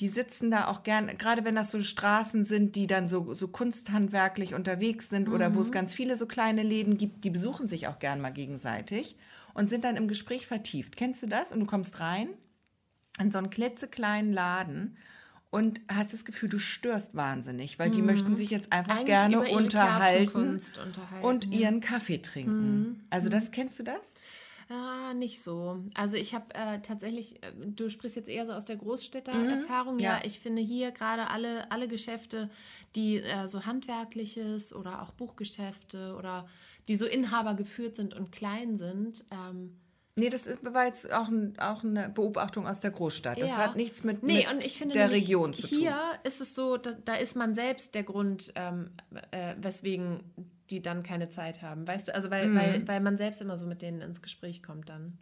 Die sitzen da auch gern, gerade wenn das so Straßen sind, die dann so, so kunsthandwerklich unterwegs sind mhm. oder wo es mhm. ganz viele so kleine Läden gibt, die besuchen sich auch gern mal gegenseitig und sind dann im Gespräch vertieft. Kennst du das? Und du kommst rein in so einen klitzekleinen Laden und hast das Gefühl, du störst wahnsinnig, weil die mhm. möchten sich jetzt einfach Eigentlich gerne unterhalten, unterhalten, und ihren Kaffee trinken. Mhm. Also das kennst du das? Ah, nicht so. Also ich habe äh, tatsächlich, äh, du sprichst jetzt eher so aus der Großstädter-Erfahrung. Mhm. Ja. ja. ich finde hier gerade alle, alle Geschäfte, die äh, so handwerkliches oder auch Buchgeschäfte oder die so Inhaber geführt sind und klein sind. Ähm, Nee, das war jetzt auch, ein, auch eine Beobachtung aus der Großstadt. Das ja. hat nichts mit, nee, mit finde, der Region zu hier tun. Hier ist es so, da, da, ist man selbst der Grund, ähm, äh, weswegen die dann keine Zeit haben. Weißt du, also weil, mhm. weil, weil man selbst immer so mit denen ins Gespräch kommt dann.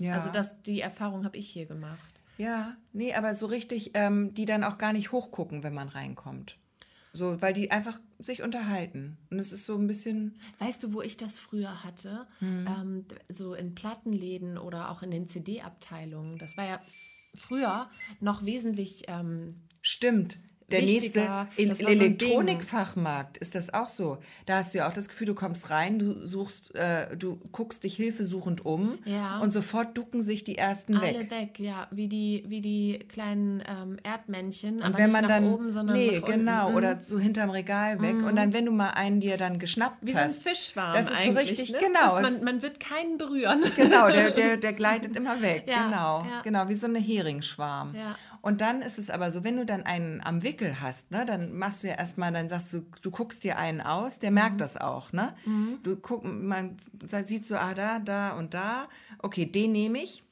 Ja. Also das, die Erfahrung habe ich hier gemacht. Ja, nee, aber so richtig, ähm, die dann auch gar nicht hochgucken, wenn man reinkommt. So, weil die einfach sich unterhalten. Und es ist so ein bisschen. Weißt du, wo ich das früher hatte? Mhm. Ähm, so in Plattenläden oder auch in den CD-Abteilungen. Das war ja früher noch wesentlich. Ähm, Stimmt der nächste Elektronikfachmarkt ist das auch so. Da hast du ja auch das Gefühl, du kommst rein, du suchst, äh, du guckst dich hilfesuchend um ja. und sofort ducken sich die ersten Alle weg. weg, ja, wie die, wie die kleinen ähm, Erdmännchen, und aber wenn nicht man nach dann, oben, sondern nee, nach genau, unten. oder so hinterm Regal weg. Mhm. Und dann, wenn du mal einen dir dann geschnappt wie hast. Wie so ein Fischschwarm Das ist so richtig, ne? genau. man, man wird keinen berühren. Genau, der, der, der gleitet immer weg, ja, genau. Ja. Genau, wie so eine Heringsschwarm. Ja. Und dann ist es aber so, wenn du dann einen am Wickel hast, ne, dann machst du ja erstmal, dann sagst du, du guckst dir einen aus, der mhm. merkt das auch, ne? Mhm. Du guck, man sieht so, ah, da, da und da, okay, den nehme ich.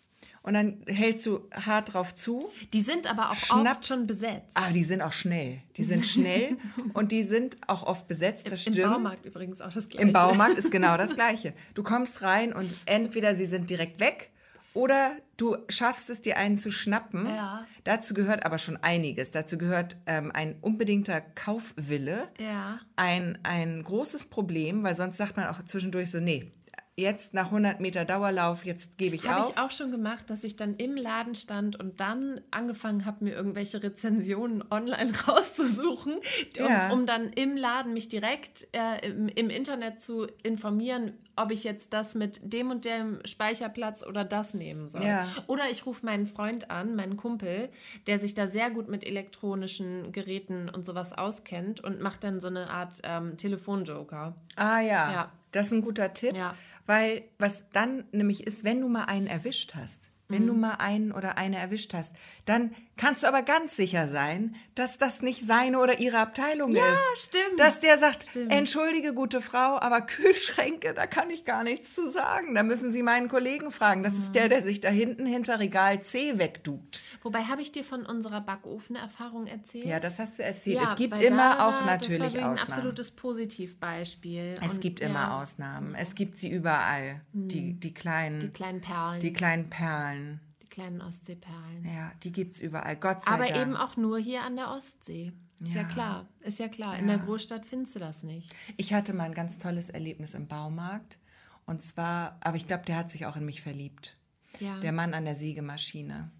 Und dann hältst du hart drauf zu. Die sind aber auch schnappst, oft schon besetzt. Ah, die sind auch schnell. Die sind schnell und die sind auch oft besetzt. Das Im, stimmt. Im Baumarkt übrigens auch das Gleiche. Im Baumarkt ist genau das Gleiche. Du kommst rein und entweder sie sind direkt weg oder du schaffst es, dir einen zu schnappen. Ja. Dazu gehört aber schon einiges. Dazu gehört ähm, ein unbedingter Kaufwille. Ja. Ein, ein großes Problem, weil sonst sagt man auch zwischendurch so, nee, jetzt nach 100 Meter Dauerlauf, jetzt gebe ich hab auf. Habe ich auch schon gemacht, dass ich dann im Laden stand und dann angefangen habe, mir irgendwelche Rezensionen online rauszusuchen, ja. um, um, dann im Laden mich direkt äh, im, im, Internet zu informieren, ob ich jetzt das mit dem und dem Speicherplatz oder das nehmen soll. Ja. Oder ich rufe meinen Freund an, meinen Kumpel, der sich da sehr gut mit elektronischen Geräten und sowas auskennt und macht dann so eine Art ähm, Telefonjoker. Ah ja. ja. Das ist ein guter Tipp. Ja. Weil was dann nämlich ist, wenn du mal einen erwischt hast, wenn du mal einen oder eine erwischt hast, dann kannst du aber ganz sicher sein, dass das nicht seine oder ihre Abteilung Ja, ist. stimmt. Dass der sagt, Stimmt. entschuldige, gute Frau, aber Kühlschränke, da kann ich gar nichts zu sagen. Da müssen Sie meinen Kollegen fragen. Das ist Mhm. der, der sich da hinten hinter Regal C wegduckt. Wobei, habe ich dir von unserer Backofenerfahrung erzählt? Ja, das hast du erzählt. Ja, es gibt immer da auch natürlich Das war wirklich ein Ausnahmen. absolutes Positivbeispiel. Es Und gibt immer ja, Ausnahmen. Es gibt sie überall. Die, die kleinen, Die kleinen Perlen, die, kleinen Perlen. Kleinen Ostseeperlen. Ja, die gibt es überall. Gott sei Aber Dank. eben auch nur hier an der Ostsee. Ist ja, Ja. klar. Ist ja klar. In der Großstadt findest du das nicht. Ich hatte mal ein ganz tolles Erlebnis im Baumarkt. Und zwar, aber ich glaube, der hat sich auch in mich verliebt. Ja. Der Mann an der Sägemaschine.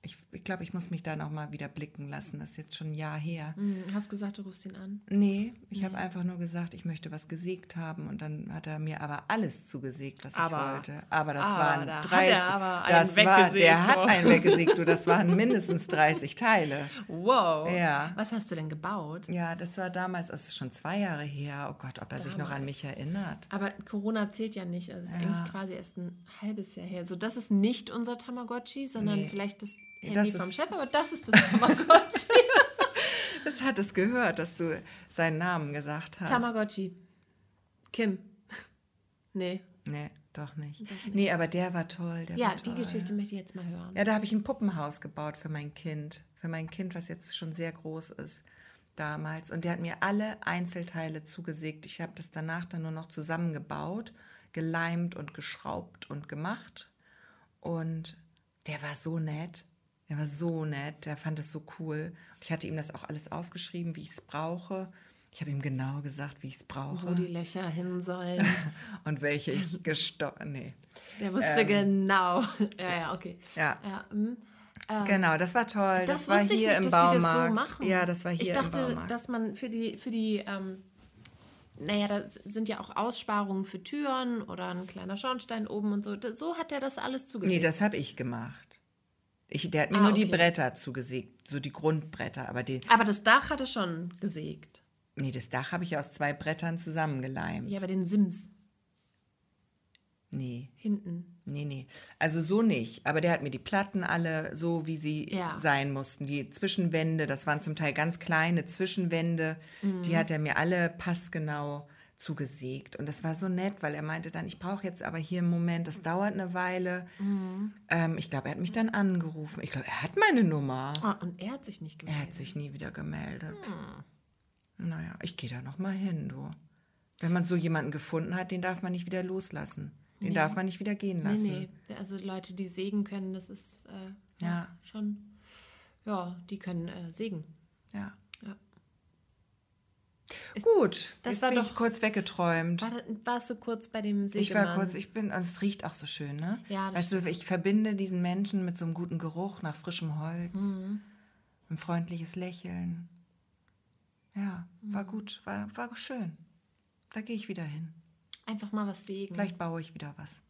Ich, ich glaube, ich muss mich da noch mal wieder blicken lassen. Das ist jetzt schon ein Jahr her. Hm, Hast gesagt, du rufst ihn an. Nee, ich habe einfach nur gesagt, ich möchte was gesägt haben. Und dann hat er mir aber alles zugesägt, was Aber- ich wollte. Aber das aber waren da hat 30. er aber einen das war, der hat einen weggesägt, du. Das waren mindestens 30 Teile. Wow. Ja. Was hast du denn gebaut? Ja, das war damals, das ist schon zwei Jahre her. Oh Gott, ob er sich noch an mich erinnert. Aber Corona zählt ja nicht. Also es ist eigentlich quasi erst ein halbes Jahr her. So, das ist nicht unser Tamagotchi, sondern Nee. vielleicht das Handy Das vom ist- Chef, aber das ist das Tamagotchi. Das hat es gehört, dass du seinen Namen gesagt hast. Tamagotchi. Kim. Nee. Nee, doch nicht. Nee, aber der war toll. Der Ja, war die toll. Geschichte möchte ich jetzt mal hören. Ja, da habe ich ein Puppenhaus gebaut für mein Kind. Für mein Kind, was jetzt schon sehr groß ist damals. Und der hat mir alle Einzelteile zugesägt. Ich habe das danach dann nur noch zusammengebaut, geleimt und geschraubt und gemacht. Und der war so nett. Der war so nett. Der fand es so cool. Ich hatte ihm das auch alles aufgeschrieben, wie ich es brauche. Ich habe ihm genau gesagt, wie ich es brauche. Wo die Löcher hin sollen. und welche ich gestochen. Nee. Der wusste genau. Ja, ja, okay. Ja. Ja, mm. Genau, das war toll. Das, Das, war wusste ich hier nicht, im dass die Baumarkt. das so machen. Ja, das war hier Ich dachte, im Baumarkt. dass man für die, für die, ähm, naja, da sind ja auch Aussparungen für Türen oder ein kleiner Schornstein oben und so. So hat er das alles nee, zugefügt. das habe ich gemacht. Ich, der hat mir Ah, nur die okay. Bretter zugesägt, so die Grundbretter. Aber die, aber das Dach hat er schon gesägt. nee, das Dach habe ich aus zwei Brettern zusammengeleimt. Ja, aber den Sims Nee, hinten. nee, nee. Also so nicht. Aber der hat mir die Platten alle so, wie sie Ja. sein mussten. Die Zwischenwände, das waren zum Teil ganz kleine Zwischenwände, Mhm. die hat er mir alle passgenau zugesägt. Und das war so nett, weil er meinte dann, ich brauche jetzt aber hier einen Moment, das dauert eine Weile. Mhm. Ähm, ich glaube, er hat mich dann angerufen. Ich glaube, er hat meine Nummer. Ah, und er hat sich nicht Er gemeldet. hat sich nie wieder gemeldet. Naja, ich gehe da noch mal hin, du. Wenn man so jemanden gefunden hat, den darf man nicht wieder loslassen. Den darf man nicht wieder gehen Nee, lassen. nee. Also Leute, die sägen können, das ist äh, ja. Ja. schon. Ja, die können äh, sägen. Ja. Ja. Gut, das war doch- kurz weggeträumt. War, warst du kurz bei dem Sägemann? Ich war kurz, ich bin, und es riecht auch so schön, ne? Ja, das Weißt du, ich verbinde diesen Menschen mit so einem guten Geruch nach frischem Holz, Mhm. ein freundliches Lächeln. Ja, Mhm. war gut, war, war schön. Da gehe ich wieder hin. Einfach mal was sägen. Vielleicht baue ich wieder was.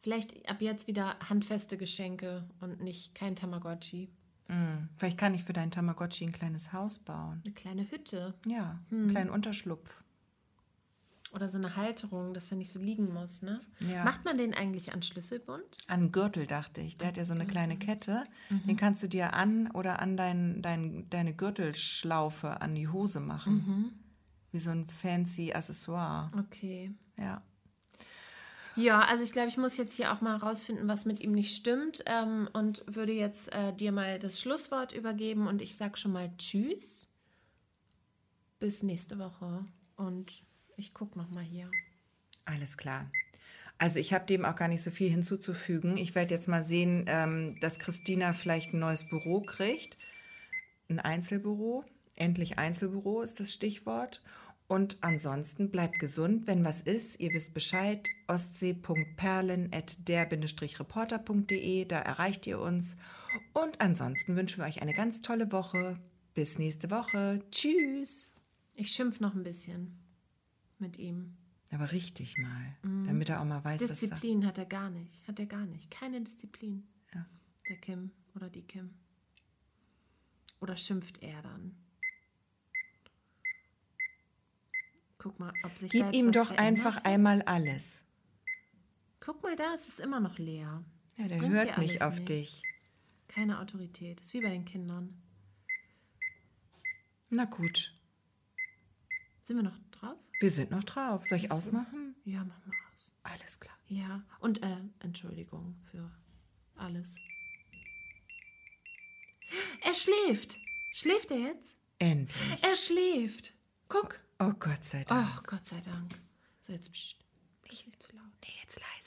Vielleicht ab jetzt wieder handfeste Geschenke und nicht kein Tamagotchi. Hm, Vielleicht kann ich für deinen Tamagotchi ein kleines Haus bauen. Eine kleine Hütte Ja, Hm. einen kleinen Unterschlupf. oder so eine Halterung, dass er nicht so liegen muss. Ne? Ja. Macht man den eigentlich an Schlüsselbund? An Gürtel, dachte ich. Der hat ja so eine kleine Kette. Mhm. Den kannst du dir an oder an dein, dein, deine Gürtelschlaufe an die Hose machen. Mhm. Wie so ein fancy Accessoire. Okay. Ja. Ja, also ich glaube, ich muss jetzt hier auch mal rausfinden, was mit ihm nicht stimmt ähm, und würde jetzt äh, dir mal das Schlusswort übergeben und ich sag schon mal Tschüss. Bis nächste Woche und ich gucke noch mal hier. Alles klar. Also ich habe dem auch gar nicht so viel hinzuzufügen. Ich werde jetzt mal sehen, ähm, dass Christina vielleicht ein neues Büro kriegt. Ein Einzelbüro. Endlich Einzelbüro ist das Stichwort. Und ansonsten bleibt gesund, wenn was ist. Ihr wisst Bescheid. ostsee.perlen.der-reporter.de. Da erreicht ihr uns. Und ansonsten wünschen wir euch eine ganz tolle Woche. Bis nächste Woche. Tschüss. Ich schimpf noch ein bisschen mit ihm. Aber richtig mal, damit er auch mal weiß, was sagt. Disziplin hat er gar nicht. Hat er gar nicht. Keine Disziplin. Ja. Der Kim oder die Kim. Oder schimpft er dann? Guck mal, ob sich Gib ihm doch einfach hat. einmal alles. Guck mal da, es ist immer noch leer. Ja, der hört nicht auf nichts. dich. Keine Autorität. Ist wie bei den Kindern. Na gut, Sind wir noch drauf? wir sind noch drauf. Soll ich ausmachen? Ja, mach mal aus. Alles klar. Ja. Und äh, Entschuldigung für alles. Er schläft. Schläft er jetzt? Endlich. Er schläft. Guck. Oh Gott sei Dank. Ach, Gott sei Dank. So, jetzt pst. Nicht, nicht zu laut. Nee, jetzt leise.